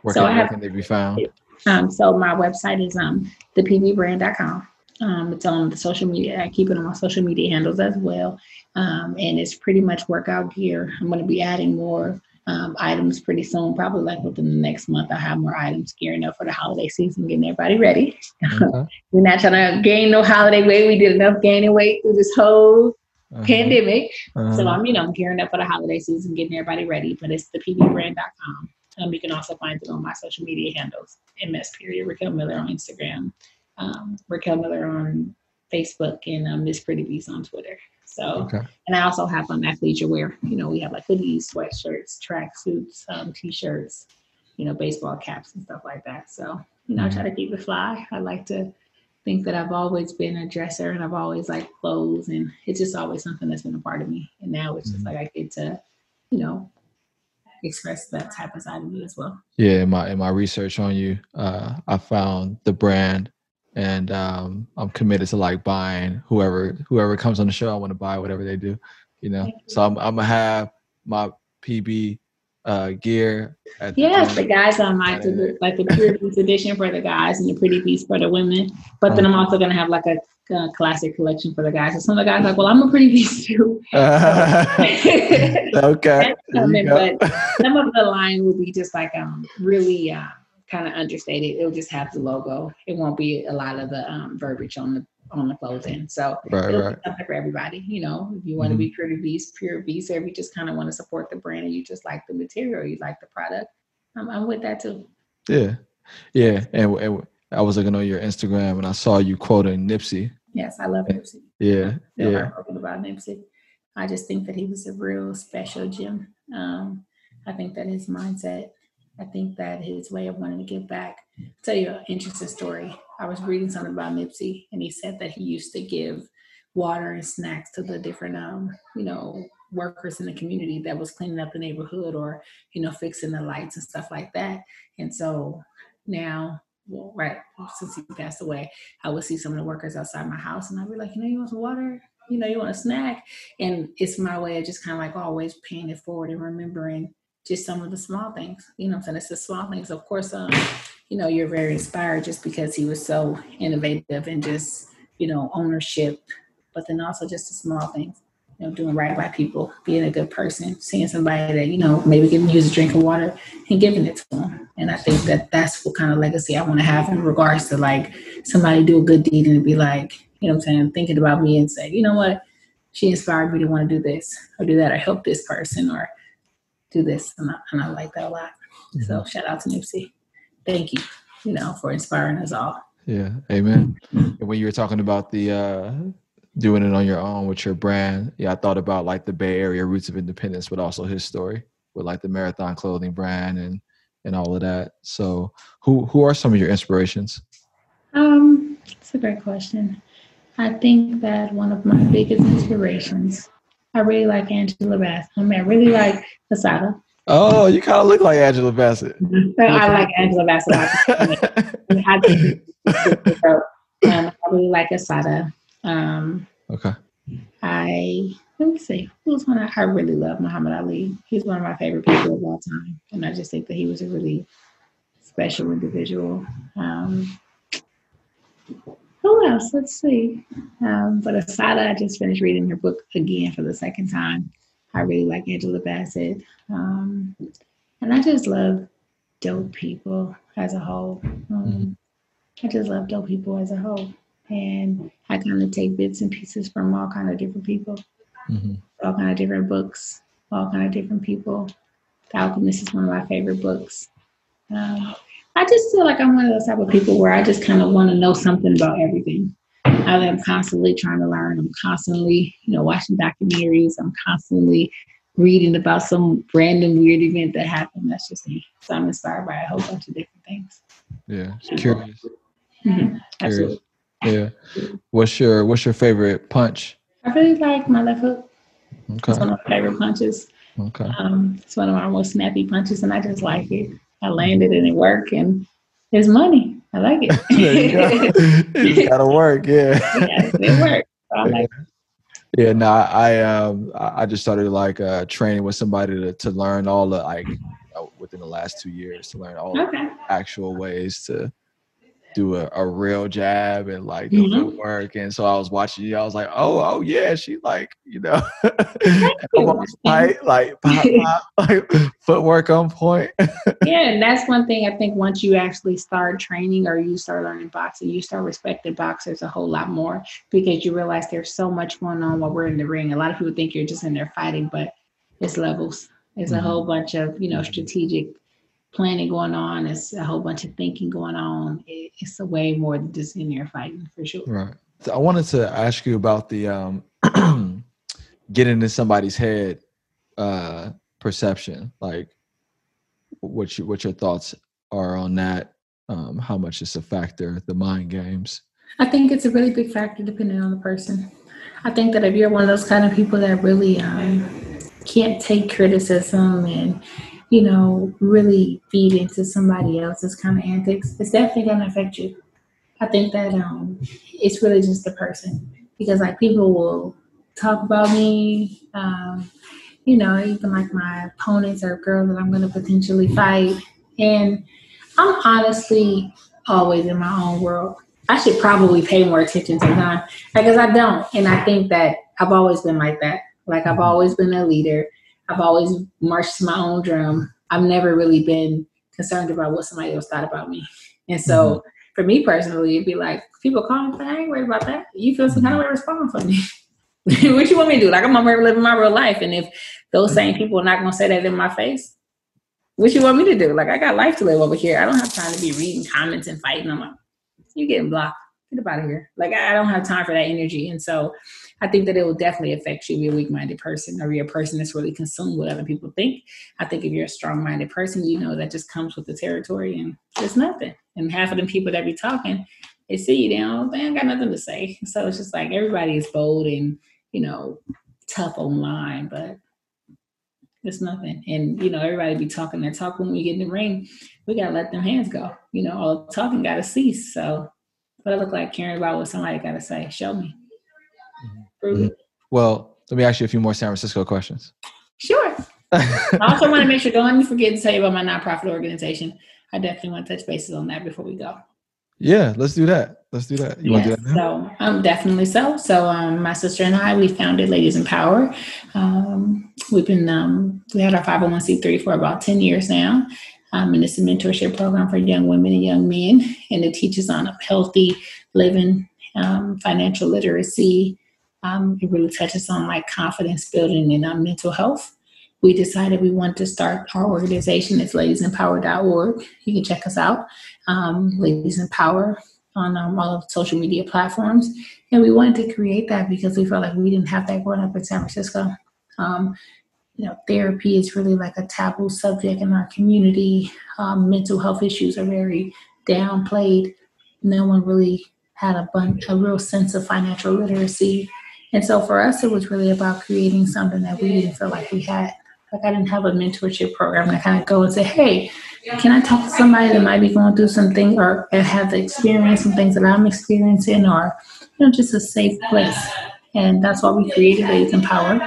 Where, so can, have, where can they be found? Um, so my website is um thepbbrand.com. Um, it's on the social media. I keep it on my social media handles as well. Um, and it's pretty much workout gear. I'm going to be adding more um, items pretty soon, probably like within the next month. I'll have more items gearing up for the holiday season, getting everybody ready. Uh-huh. We're not trying to gain no holiday weight. We did enough gaining weight through this whole uh-huh. pandemic. Uh-huh. So I'm, you know, gearing up for the holiday season, getting everybody ready. But it's thepbbrand.com. Um, you can also find it on my social media handles, MS period, Raquel Miller on Instagram, um, Raquel Miller on Facebook, and um, Miss Pretty Beast on Twitter. So, okay. and I also have on um, athleisure wear. You know, we have like hoodies, sweatshirts, track suits, um, t-shirts, you know, baseball caps and stuff like that. So, you know, mm-hmm. I try to keep it fly. I like to think that I've always been a dresser and I've always liked clothes and it's just always something that's been a part of me. And now it's just mm-hmm. like I get to, you know, express that type of side of me as well. Yeah, in my in my research on you, uh, I found the brand and um, I'm committed to like buying whoever whoever comes on the show. I want to buy whatever they do, you know. So I'm, I'm gonna have my PB uh, gear. yes, the, the guys on my like the pure beast edition for the guys and the pretty beast for the women. But then I'm uh-huh. also gonna have like a, a classic collection for the guys. So some of the guys are like, well, I'm a pretty beast too. okay. coming, but some of the line will be just like um really. Uh, kind of understated. It'll just have the logo. It won't be a lot of the um, verbiage on the on the clothing. So right, it'll right. be something for everybody. You know, if you want mm-hmm. to be pure beast, pure beast, or if you just kind of want to support the brand and you just like the material, you like the product, I'm, I'm with that too. Yeah, yeah. And, and I was looking on your Instagram and I saw you quoting Nipsey. Yes, I love Nipsey. Yeah, yeah. About Nipsey, I just think that he was a real special gem. Um, I think that his mindset I think that his way of wanting to give back. I'll tell you an interesting story. I was reading something about Nipsey, and he said that he used to give water and snacks to the different, um, you know, workers in the community that was cleaning up the neighborhood or, you know, fixing the lights and stuff like that. And so now, well, right since he passed away, I would see some of the workers outside my house, and I'd be like, you know, you want some water? You know, you want a snack? And it's my way of just kind of like always paying it forward and remembering just some of the small things. You know saying? It's the small things. Of course, um, you know, you're very inspired just because he was so innovative and just, you know, ownership, but then also just the small things. You know, doing right by people, being a good person, seeing somebody that, you know, maybe giving you a drink of water and giving it to them. And I think that that's what kind of legacy I want to have in regards to like somebody do a good deed and be like, you know I'm saying, thinking about me and say, you know what, she inspired me to want to do this or do that or help this person or do this. And I, and I like that a lot. Mm-hmm. So shout out to Nipsey. Thank you, you know, for inspiring us all. Yeah. Amen. and when you were talking about the uh doing it on your own with your brand, yeah, I thought about like the Bay Area roots of independence, but also his story with like the marathon clothing brand and and all of that. So who who are some of your inspirations? Um, it's a great question. I think that one of my biggest inspirations I really like Angela Bassett. I mean, I really like Assata. Oh, you kind of look like Angela Bassett. I like Angela Bassett. I, um, I really like Assata. Um, okay. I let me see. Who's one I, I really love? Muhammad Ali. He's one of my favorite people of all time, and I just think that he was a really special individual. Um, who else? Let's see. Um, but Assata, I just finished reading her book again for the second time. I really like Angela Bassett. Um, and I just love dope people as a whole. Um, I just love dope people as a whole. And I kind of take bits and pieces from all kind of different people, mm-hmm. all kind of different books, all kind of different people. The Alchemist is one of my favorite books. Um, I just feel like I'm one of those type of people where I just kind of want to know something about everything. I am constantly trying to learn. I'm constantly, you know, watching documentaries. I'm constantly reading about some random weird event that happened. That's just me. So I'm inspired by a whole bunch of different things. Yeah, curious. Mm-hmm. Absolutely. Yeah. What's your What's your favorite punch? I really like my left hook. Okay. It's one of my favorite punches. Okay. Um, it's one of my most snappy punches, and I just like it. I landed and it worked, and it's money. I like it. it gotta work, yeah. yeah it worked. I like it. Yeah, no, I um I just started like uh training with somebody to, to learn all the like within the last two years to learn all okay. the actual ways to do a, a real jab and like the mm-hmm. footwork. And so I was watching you, I was like, oh, oh yeah, she like, you know, tight, like pop, pop, like footwork on point. yeah, and that's one thing I think once you actually start training or you start learning boxing, you start respecting boxers a whole lot more because you realize there's so much going on while we're in the ring. A lot of people think you're just in there fighting, but it's levels. It's mm-hmm. a whole bunch of, you know, strategic planning going on. It's a whole bunch of thinking going on. It, it's a way more than just in there fighting for sure. Right. So I wanted to ask you about the um, getting into somebody's head uh, perception. Like, what you, what your thoughts are on that? Um, how much it's a factor? The mind games. I think it's a really big factor depending on the person. I think that if you're one of those kind of people that really um, can't take criticism and you know, really feed into somebody else's kind of antics, it's definitely going to affect you. I think that um, it's really just the person because like people will talk about me, um, you know, even like my opponents or girls that I'm going to potentially fight. And I'm honestly always in my own world. I should probably pay more attention to them because I don't. And I think that I've always been like that. Like I've always been a leader. I've always marched to my own drum. I've never really been concerned about what somebody else thought about me. And so mm-hmm. for me personally, it'd be like, people call me, I ain't worried about that. You feel some kind of way respond for me. what you want me to do? Like I'm over living my real life. And if those same people are not gonna say that in my face, what you want me to do? Like I got life to live over here. I don't have time to be reading comments and fighting. I'm like, you getting blocked. Get up out of here. Like I don't have time for that energy. And so I think that it will definitely affect you if you're a weak minded person or you're a person that's really consumed with other people think. I think if you're a strong minded person, you know that just comes with the territory and it's nothing. And half of the people that be talking, they see you, don't, they ain't got nothing to say. So it's just like everybody is bold and, you know, tough online, but it's nothing. And, you know, everybody be talking their talk when we get in the ring. We got to let them hands go. You know, all the talking got to cease. So what I look like caring about what somebody got to say, show me. Mm-hmm. Well, let me ask you a few more San Francisco questions. Sure. I also want to make sure, don't let me forget to tell you about my nonprofit organization. I definitely want to touch bases on that before we go. Yeah, let's do that. Let's do that. You yes, want to do that now? So, um, definitely so. So, um, my sister and I, we founded Ladies in Power. Um, we've been, um, we had our 501c3 for about 10 years now. Um, and it's a mentorship program for young women and young men. And it teaches on a healthy living, um, financial literacy, um, it really touches on like confidence building and um, mental health. We decided we want to start our organization. It's ladiesinpower.org. You can check us out, um, Ladies in Power, on um, all of social media platforms. And we wanted to create that because we felt like we didn't have that growing up in San Francisco. Um, you know, therapy is really like a taboo subject in our community. Um, mental health issues are very downplayed. No one really had a bunch, a real sense of financial literacy and so for us, it was really about creating something that we didn't feel like we had. Like I didn't have a mentorship program to kind of go and say, hey, can I talk to somebody that might be going through something or have the experience some things that I'm experiencing or, you know, just a safe place. And that's why we created Ladies in Power.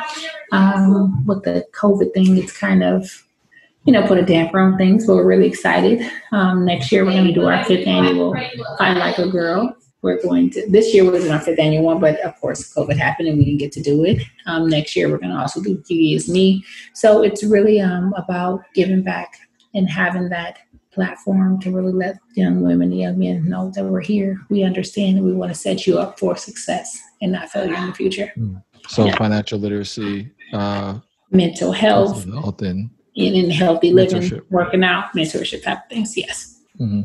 Um, with the COVID thing, it's kind of you know, put a damper on things, but we're really excited. Um, next year, we're going to do our fifth annual Fight Like a Girl. We're going to, this year was our fifth annual one, but of course, COVID happened and we didn't get to do it. Um, next year, we're going to also do Beauty is Me. So it's really um, about giving back and having that platform to really let young women and young men know that we're here. We understand and we want to set you up for success and not failure in the future. So yeah. financial literacy, uh, mental health, health and in healthy living, working out, mentorship type of things. Yes. Mm-hmm.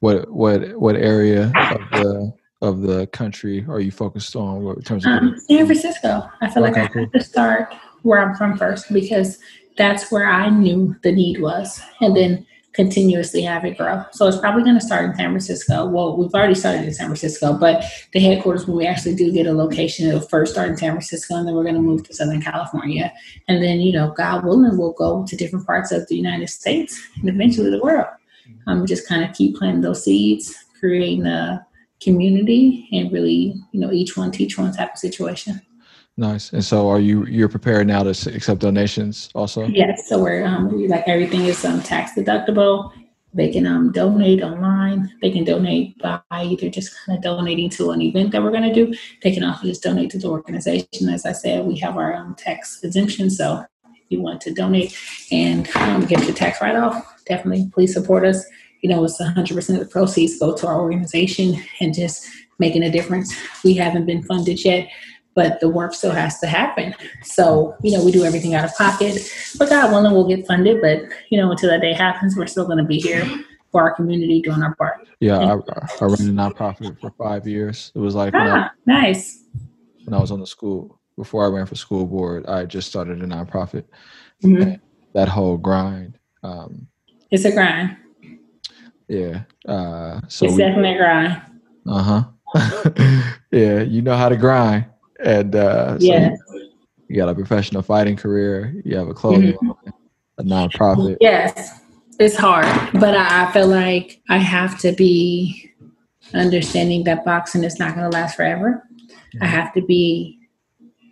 What what what area of the of the country are you focused on in terms of um, San Francisco? I feel okay, like I cool. have to start where I'm from first because that's where I knew the need was, and then continuously have it grow. So it's probably going to start in San Francisco. Well, we've already started in San Francisco, but the headquarters, when we actually do get a location, it'll first start in San Francisco and then we're going to move to Southern California. And then, you know, God willing, we'll go to different parts of the United States and eventually the world. Um, just kind of keep planting those seeds, creating a community and really, you know, each one teach one type of situation. Nice. And so, are you you're prepared now to accept donations also? Yes. So we're um, like everything is um, tax deductible. They can um, donate online. They can donate by either just kind of donating to an event that we're going to do. They can also just donate to the organization. As I said, we have our own tax exemption. So if you want to donate and um, get your tax write off, definitely please support us. You know, it's 100% of the proceeds go to our organization and just making a difference. We haven't been funded yet but the work still has to happen. So, you know, we do everything out of pocket. But God willing, we'll get funded. But, you know, until that day happens, we're still going to be here for our community doing our part. Yeah, I, I ran a nonprofit for five years. It was like ah, when I, nice. When I was on the school, before I ran for school board, I just started a nonprofit. Mm-hmm. That whole grind. Um, it's a grind. Yeah. Uh, so it's we, definitely grind. Uh huh. yeah, you know how to grind. And uh, so yeah. you got a professional fighting career, you have a clothing mm-hmm. line, a nonprofit. Yes, it's hard, but I, I feel like I have to be understanding that boxing is not going to last forever. Mm-hmm. I have to be,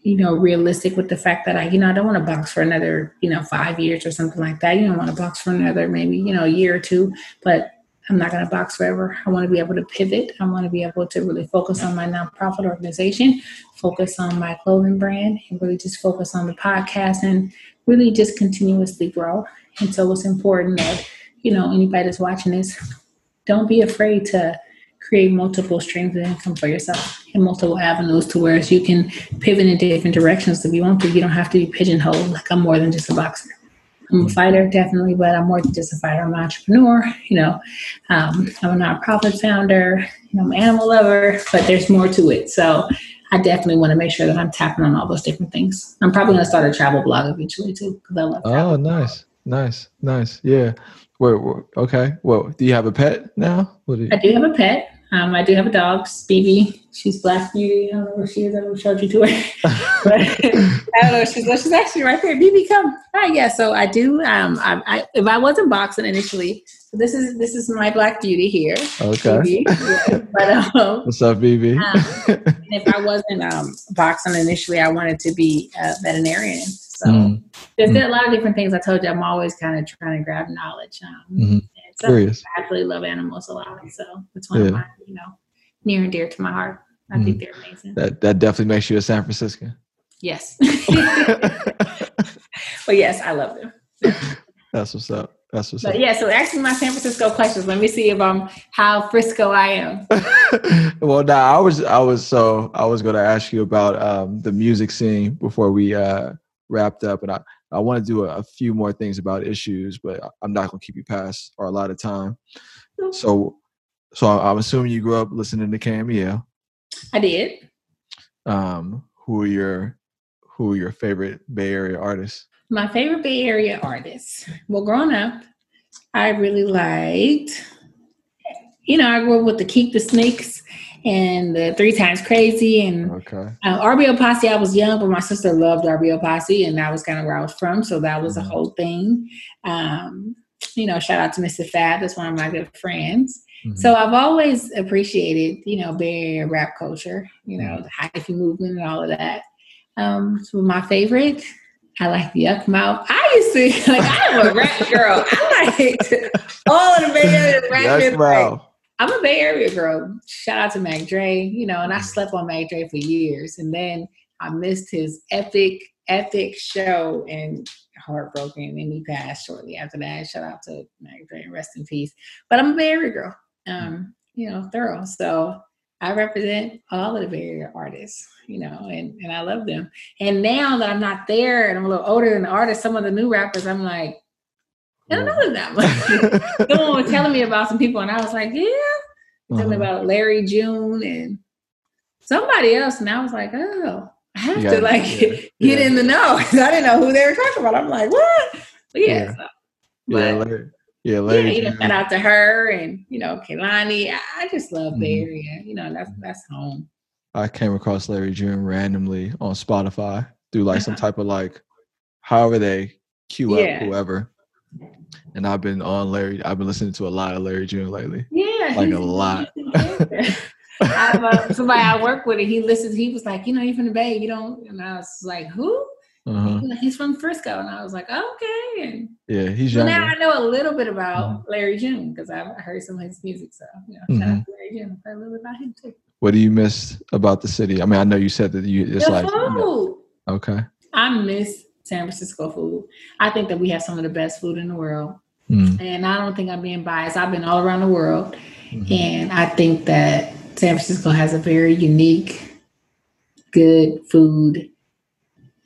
you know, realistic with the fact that I, you know, I don't want to box for another, you know, five years or something like that. You don't want to box for another maybe, you know, a year or two. But I'm not going to box forever. I want to be able to pivot. I want to be able to really focus on my nonprofit organization, focus on my clothing brand, and really just focus on the podcast and really just continuously grow. And so it's important that, you know, anybody that's watching this, don't be afraid to create multiple streams of income for yourself and multiple avenues to where you can pivot in different directions if you want to. You don't have to be pigeonholed like I'm more than just a boxer. I'm a fighter, definitely, but I'm more than just a fighter. I'm an entrepreneur. You know, um, I'm a nonprofit founder. You know, I'm an animal lover, but there's more to it. So I definitely want to make sure that I'm tapping on all those different things. I'm probably going to start a travel blog eventually too, because I love. Oh, nice, nice, nice. Yeah. Where, where, okay. Well, do you have a pet now? Do I do have a pet. Um, I do have a dog, Stevie. She's black beauty. I don't know where she is. I don't showed you to her. but I don't know. She's she's actually right there. BB, come. Hi, yeah. So I do. Um, I, I, if I wasn't boxing initially, so this is this is my black beauty here. Okay. Yeah. But um, what's up, BB? um, if I wasn't um, boxing initially, I wanted to be a veterinarian. So mm. there's mm. a lot of different things. I told you, I'm always kind of trying to grab knowledge. Um, mm-hmm. So Curious. I really love animals a lot. So it's one yeah. of my, you know, near and dear to my heart. I mm think they're amazing. That that definitely makes you a San Franciscan. Yes. but yes, I love them. That's what's up. That's what's but up. Yeah, so me my San Francisco questions. Let me see if I'm how Frisco I am. well, now I was I was so I was going to ask you about um, the music scene before we uh, wrapped up, and I I want to do a, a, few more things about issues, but I'm not going to keep you past or a lot of time. So, so I'm assuming you grew up listening to Cameo. I did. Um, who are your who are your favorite Bay Area artists? My favorite Bay Area artists. Well, growing up, I really liked. You know, I grew up with the Keep the Snakes and the Three Times Crazy and okay. uh, RBL Posse. I was young, but my sister loved RBL Posse, and that was kind of where I was from. So that was mm-hmm. a whole thing. Um, you know, shout out to Mr. Fab. That's one of my good friends. Mm-hmm. So I've always appreciated, you know, Bay Area rap culture, you know, mm-hmm. the hyphy movement and all of that. Um, so my favorite, I like the Yukmouth. I used to like I'm a rap girl. I like all of the Bay Area rap music. Like, I'm a Bay Area girl. Shout out to Mac Dre, you know, and I slept on Mac Dre for years. And then I missed his epic, epic show and heartbroken and he passed shortly after that. Shout out to Mac Dre and rest in peace. But I'm a Bay Area girl. Um, you know, thorough. So I represent all of the Bay Area artists, you know, and, and I love them. And now that I'm not there and I'm a little older than the artists, some of the new rappers, I'm like, I don't know that them. Someone was telling me about some people, and I was like, yeah. Uh-huh. Telling me about Larry June and somebody else, and I was like, oh, I have to like yeah, get yeah. in the know because I didn't know who they were talking about. I'm like, what? But yeah, yeah. So, but, yeah, Larry, yeah, Larry. Yeah, shout out to her and you know, Kehlani. I just love mm-hmm. Bay Area. You know, that's that's home. I came across Larry June randomly on Spotify through like some uh-huh. type of like, however they queue up whoever and I've been on Larry. I've been listening to a lot of Larry June lately. Yeah, like a lot. I uh, somebody I work with, and he listens. He was like, "You know, you're from the Bay. You don't." And I was like, "Who?" Uh-huh. He's from Frisco, and I was like, "Okay." And yeah, he's young. Now I know a little bit about mm-hmm. Larry June because I've heard some of his music. So, you know, mm-hmm. shout out to Larry June. I heard a little bit about him too. What do you miss about the city? I mean, I know you said that you just the like food. You know, okay. I miss San Francisco food. I think that we have some of the best food in the world. Mm. And I don't think I'm being biased. I've been all around the world. Mm-hmm. And I think that San Francisco has a very unique, good food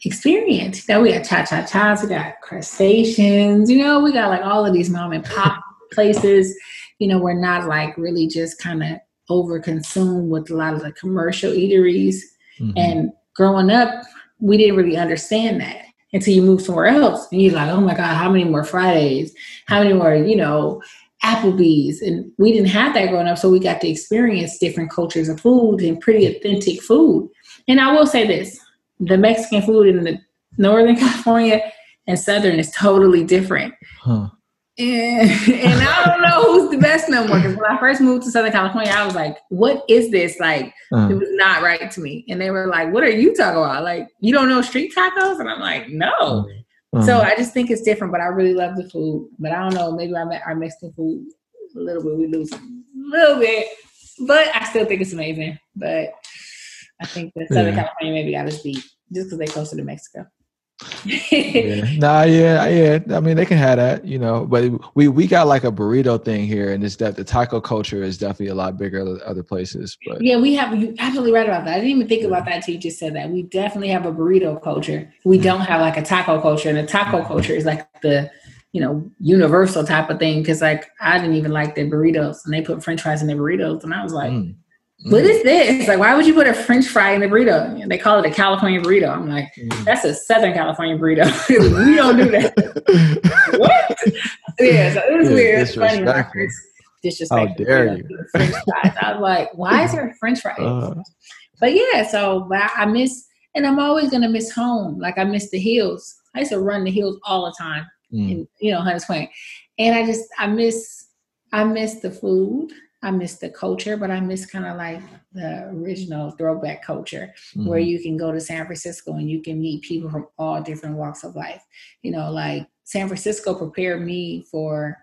experience. You know, we got cha cha chas, we got crustaceans, you know, we got like all of these mom and pop places. You know, we're not like really just kind of over consumed with a lot of the commercial eateries. Mm-hmm. And growing up, we didn't really understand that until you move somewhere else and you're like, oh my God, how many more Fridays? How many more, you know, Applebee's? And we didn't have that growing up. So we got to experience different cultures of food and pretty authentic food. And I will say this the Mexican food in the Northern California and Southern is totally different. Huh. And, and I don't know who's the best no more. Because when I first moved to Southern California, I was like, what is this? Like, uh it was not right to me. And they were like, what are you talking about? Like, you don't know street tacos? And I'm like, no. uh So I just think it's different, but I really love the food. But I don't know, maybe our, our Mexican food, a little bit, we lose a little bit. But I still think it's amazing. But I think that Southern yeah. California maybe got us beat just because they're closer to Mexico yeah. Nah, yeah, yeah. I mean, they can have that, you know. But we we got like a burrito thing here, and it's that the taco culture is definitely a lot bigger than other places. But yeah, we have you absolutely right about that. I didn't even think about that until you just said that. We definitely have a burrito culture. We mm-hmm. don't have like a taco culture, and the taco mm-hmm. culture is like the you know universal type of thing. Because like I didn't even like their burritos, and they put French fries in their burritos, and I was like. Mm. What is this? Like, why would you put a French fry in a burrito? And They call it a California burrito. I'm like, mm. that's a Southern California burrito. we don't do that. what? Yeah, so it was yeah, weird. It's funny. Disrespectful. How dare you? French fries. I was like, why is there a French fry? Uh, but yeah, so but I miss, and I'm always gonna miss home. Like I miss the hills. I used to run the hills all the time, mm. in you know Hunters Point, and I just I miss I miss the food. I miss the culture, but I miss kind of like the original throwback culture mm-hmm. where you can go to San Francisco and you can meet people from all different walks of life. You know, like San Francisco prepared me for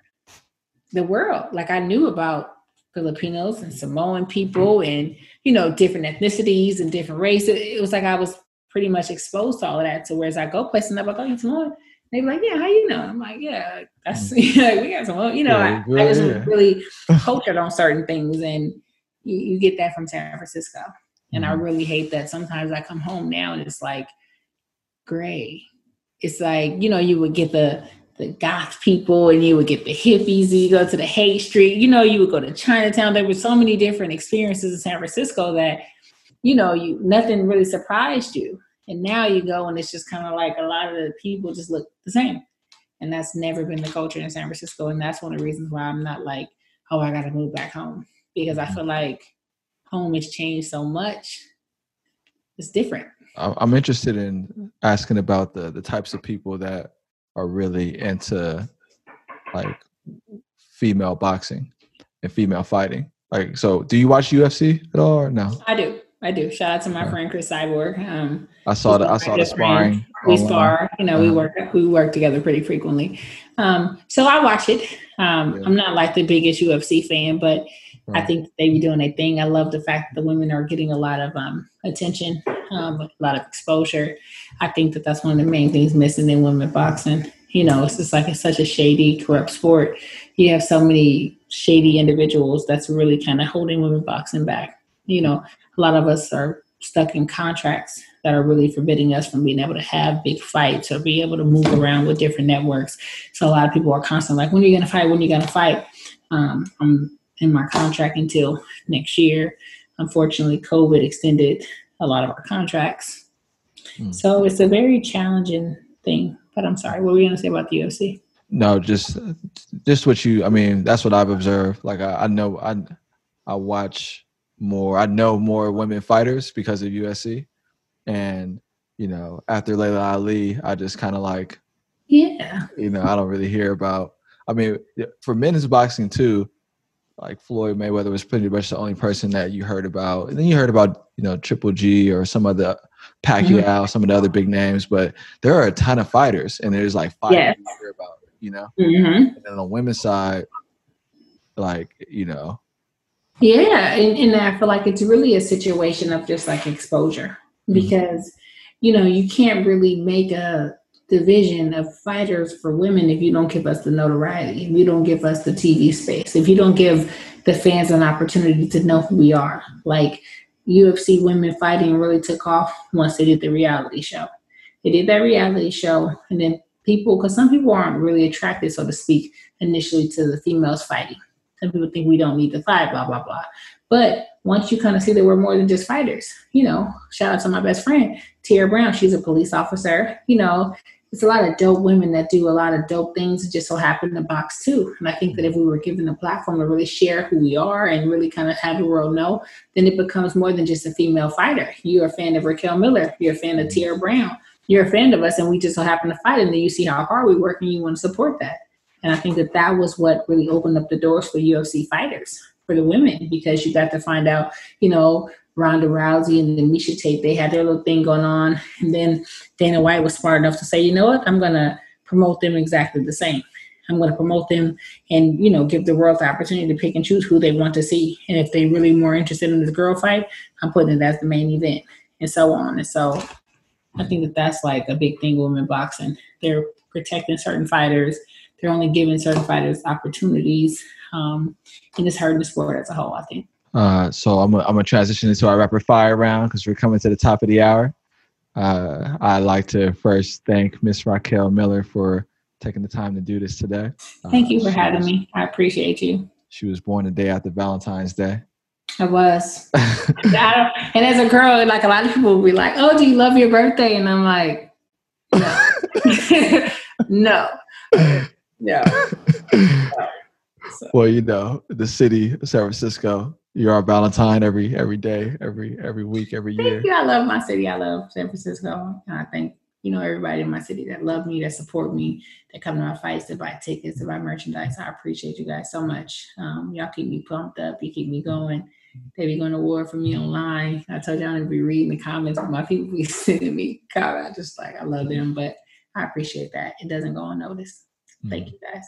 the world. Like I knew about Filipinos and Samoan people and, you know, different ethnicities and different races. It was like I was pretty much exposed to all of that. So whereas I go places and I'm like, oh, you Samoan? They be like, yeah, how you know? I'm like, yeah, that's yeah, we got some, you know, yeah, I, I yeah. really cultured on certain things, and you, you, get that from San Francisco. And mm-hmm. I really hate that. Sometimes I come home now and it's like gray. It's like you know, you would get the the goth people, and you would get the hippies. You go to the Haight Street. You know, you would go to Chinatown. There were so many different experiences in San Francisco that you know, you nothing really surprised you and now you go and it's just kind of like a lot of the people just look the same. And that's never been the culture in San Francisco. And that's one of the reasons why I'm not like, oh, I got to move back home. Because I feel like home has changed so much. It's different. I'm interested in asking about the the types of people that are really into like female boxing and female fighting. Like, so do you watch UFC at all or no? I do. I do. Shout out to my friend Cris Cyborg. Um, I saw the I saw the sparring we spar. You know, uh-huh. we work we work together pretty frequently. Um, so I watch it. Um, yeah. I'm not like the biggest UFC fan, but right. I think they be doing a thing. I love the fact that the women are getting a lot of um, attention, um, a lot of exposure. I think that that's one of the main things missing in women boxing. You know, it's just like it's such a shady, corrupt sport. You have so many shady individuals that's really kind of holding women boxing back. You know, a lot of us are stuck in contracts that are really forbidding us from being able to have big fights or be able to move around with different networks. So a lot of people are constantly like, when are you going to fight? When are you going to fight? Um, I'm in my contract until next year. Unfortunately, COVID extended a lot of our contracts. Mm. So it's a very challenging thing. But I'm sorry, what were you going to say about the UFC? No, just just what you. I mean, that's what I've observed. Like I, I know I I watch more. I know more women fighters because of UFC, and you know, after Laila Ali, I just kind of like, yeah, you know, I don't really hear about. I mean, for men's boxing too, like Floyd Mayweather was pretty much the only person that you heard about, and then you heard about you know Triple G or some of the Pacquiao, mm-hmm. some of the other big names, but there are a ton of fighters, and there's like five yes. you hear about, you know. Mm-hmm. And on the women's side, like you know, yeah, and, and I feel like it's really a situation of just like exposure. Because mm-hmm. you know you can't really make a division of fighters for women if you don't give us the notoriety, if you don't give us the TV space, if you don't give the fans an opportunity to know who we are. Like UFC women fighting really took off once they did the reality show. They did that reality show, and then people, because some people aren't really attracted, so to speak, initially to the females fighting. Some people think we don't need to fight, blah, blah, blah. But once you kind of see that we're more than just fighters, you know, shout out to my best friend, Tiara Brown. She's a police officer. You know, it's a lot of dope women that do a lot of dope things that just so happen to box too. And I think that if we were given a platform to really share who we are and really kind of have the world know, then it becomes more than just a female fighter. You're a fan of Raquel Miller. You're a fan of Tiara Brown. You're a fan of us, and we just so happen to fight. And then you see how hard we work, and you want to support that. And I think that that was what really opened up the doors for UFC fighters for the women because you got to find out, you know, Ronda Rousey and then Miesha Tate, they had their little thing going on. And then Dana White was smart enough to say, you know what, I'm going to promote them exactly the same. I'm going to promote them and, you know, give the world the opportunity to pick and choose who they want to see. And if they're really more interested in this girl fight, I'm putting it as the main event and so on. And so I think that that's like a big thing with women boxing. They're protecting certain fighters. They're only giving certain fighters opportunities. Um, and it's hurting the sport as a whole, I think. Uh, so I'm gonna transition into our rapid fire round because we're coming to the top of the hour. Uh, I'd like to first thank Miss Raquel Miller for taking the time to do this today. Thank uh, you for having was, me. I appreciate you. She was born the day after Valentine's Day. I was. and as a girl, like a lot of people will be like, "Oh, do you love your birthday?" And I'm like, "No, no, no." So. Well, you know, the city of San Francisco you're our Valentine every every day, every every week, every year. Thank you. I love my city. I love San Francisco. And I thank you know everybody in my city that love me, that support me, that come to my fights, that buy tickets, that buy merchandise. I appreciate you guys so much. Um, y'all keep me pumped up. You keep me going. They be going to war for me online. I told y'all to be reading the comments, but my people be sending me comments. I just like I love them, but I appreciate that. It doesn't go unnoticed. Thank mm-hmm. you guys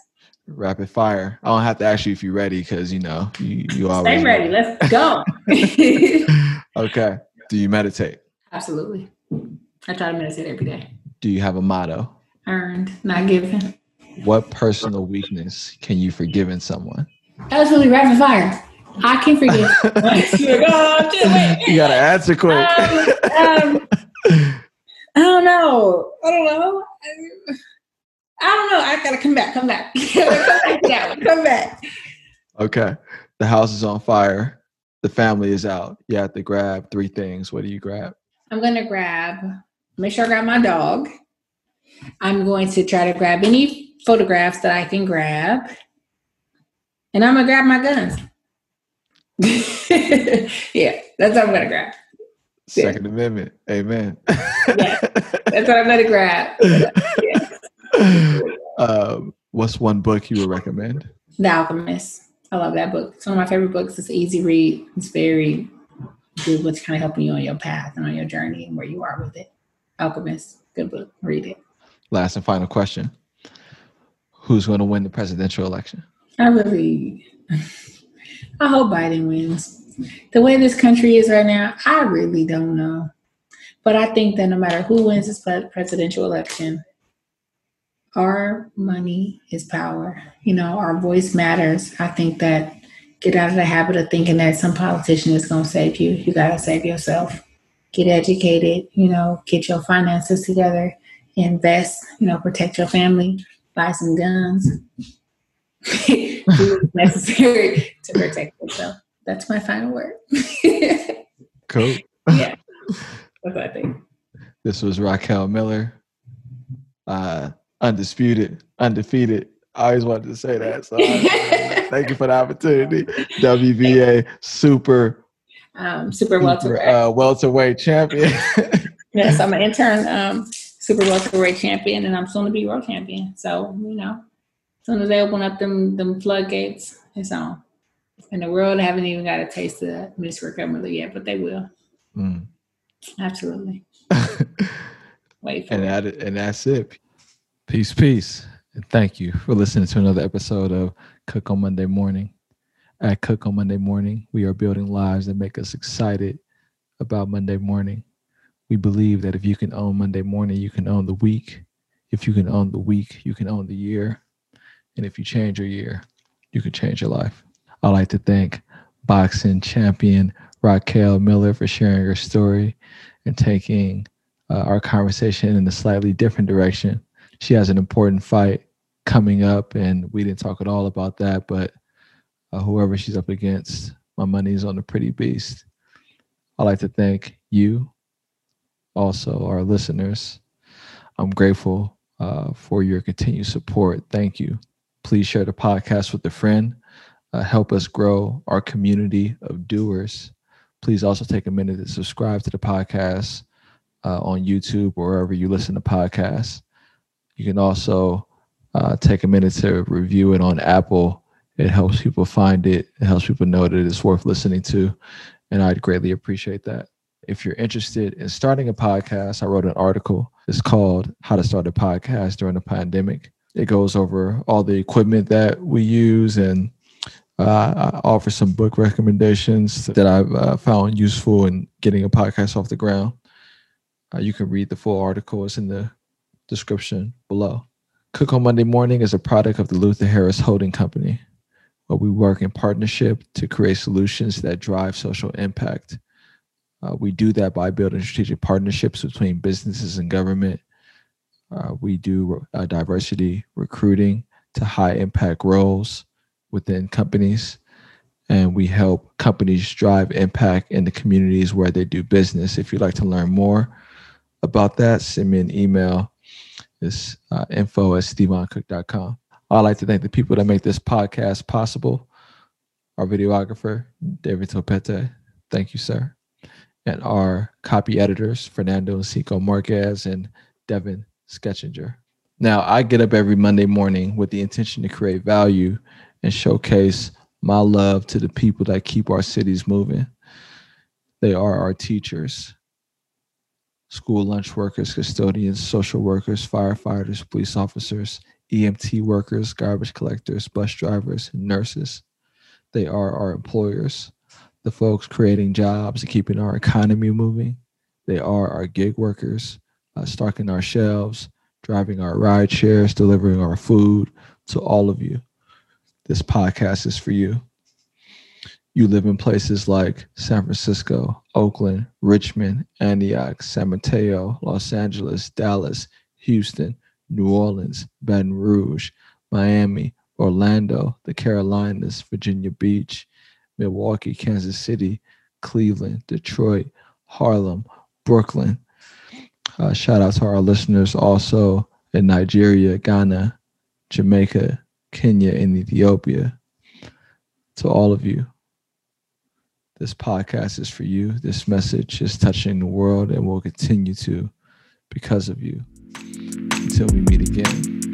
rapid fire. I don't have to ask you if you're ready because you know you you always stay ready. Let's go. okay. Do you meditate? Absolutely. I try to meditate every day. Do you have a motto? Earned, not given. What personal weakness can you forgive in someone? Absolutely rapid fire. I can forgive. you gotta answer quick. Um, um, I don't know. I don't know. I don't know. I gotta come back. Come back. come back Come back. Okay. The house is on fire. The family is out. You have to grab three things. What do you grab? I'm gonna grab. Make sure I grab my dog. I'm going to try to grab any photographs that I can grab, and I'm gonna grab my guns. yeah, that's what I'm gonna grab. Second yeah. Amendment. Amen. yeah, that's what I'm gonna grab. Yeah. um, what's one book you would recommend? The Alchemist. I love that book. It's one of my favorite books. It's easy read. It's very good. What's kind of helping you on your path and on your journey and where you are with it. Alchemist. good book. Read it. Last and final question: Who's going to win the presidential election? I really, I hope Biden wins. The way this country is right now, I really don't know. But I think that no matter who wins this presidential election, our money is power. You know, our voice matters. I think that get out of the habit of thinking that some politician is going to save you. You got to save yourself. Get educated, you know, get your finances together, invest, you know, protect your family, buy some guns. Do what's necessary to protect yourself. That's my final word. cool. Yeah. That's what I think. This was Raquel Miller. Uh, undisputed, undefeated. I always wanted to say that. So thank you for the opportunity. WBA super um, super welterweight uh, welterweight champion. yes, I'm an interim um, super welterweight champion, and I'm soon to be world champion. So you know, as soon as they open up them them floodgates, it's on. In the world, I haven't even got a taste of Miss Miller yet, but they will. Mm. Absolutely. Wait and that and that's it. Peace, peace. And thank you for listening to another episode of Cook on Monday Morning. At Cook on Monday Morning, we are building lives that make us excited about Monday morning. We believe that if you can own Monday morning, you can own the week. If you can own the week, you can own the year. And if you change your year, you can change your life. I'd like to thank boxing champion Raquel Miller for sharing her story and taking uh, our conversation in a slightly different direction. She has an important fight coming up, and we didn't talk at all about that. But uh, whoever she's up against, my money's on the pretty beast. I'd like to thank you, also our listeners. I'm grateful uh, for your continued support. Thank you. Please share the podcast with a friend. Uh, help us grow our community of doers please also take a minute to subscribe to the podcast uh, on YouTube or wherever you listen to podcasts. You can also uh, take a minute to review it on Apple. It helps people find it. It helps people know that it's worth listening to. And I'd greatly appreciate that. If you're interested in starting a podcast, I wrote an article. It's called How to Start a Podcast During the Pandemic. It goes over all the equipment that we use and uh, I offer some book recommendations that I've uh, found useful in getting a podcast off the ground. Uh, you can read the full article, it's in the description below. Cook on Monday Morning is a product of the Luther Harris Holding Company, where we work in partnership to create solutions that drive social impact. Uh, we do that by building strategic partnerships between businesses and government. Uh, we do uh, diversity recruiting to high impact roles within companies and we help companies drive impact in the communities where they do business. If you'd like to learn more about that, send me an email. It's uh, info at stevoncook.com. I'd like to thank the people that make this podcast possible. Our videographer, David Topete. Thank you, sir. And our copy editors, Fernando Cico Marquez and Devin Sketchinger. Now, I get up every Monday morning with the intention to create value and showcase my love to the people that keep our cities moving. They are our teachers, school lunch workers, custodians, social workers, firefighters, police officers, EMT workers, garbage collectors, bus drivers, nurses. They are our employers, the folks creating jobs and keeping our economy moving. They are our gig workers, uh, stocking our shelves, driving our ride shares, delivering our food to all of you this podcast is for you. You live in places like San Francisco, Oakland, Richmond, Antioch, San Mateo, Los Angeles, Dallas, Houston, New Orleans, Baton Rouge, Miami, Orlando, the Carolinas, Virginia Beach, Milwaukee, Kansas City, Cleveland, Detroit, Harlem, Brooklyn. Uh, shout out to our listeners also in Nigeria, Ghana, Jamaica, Kenya, and Ethiopia. To all of you, this podcast is for you. This message is touching the world and will continue to because of you. Until we meet again.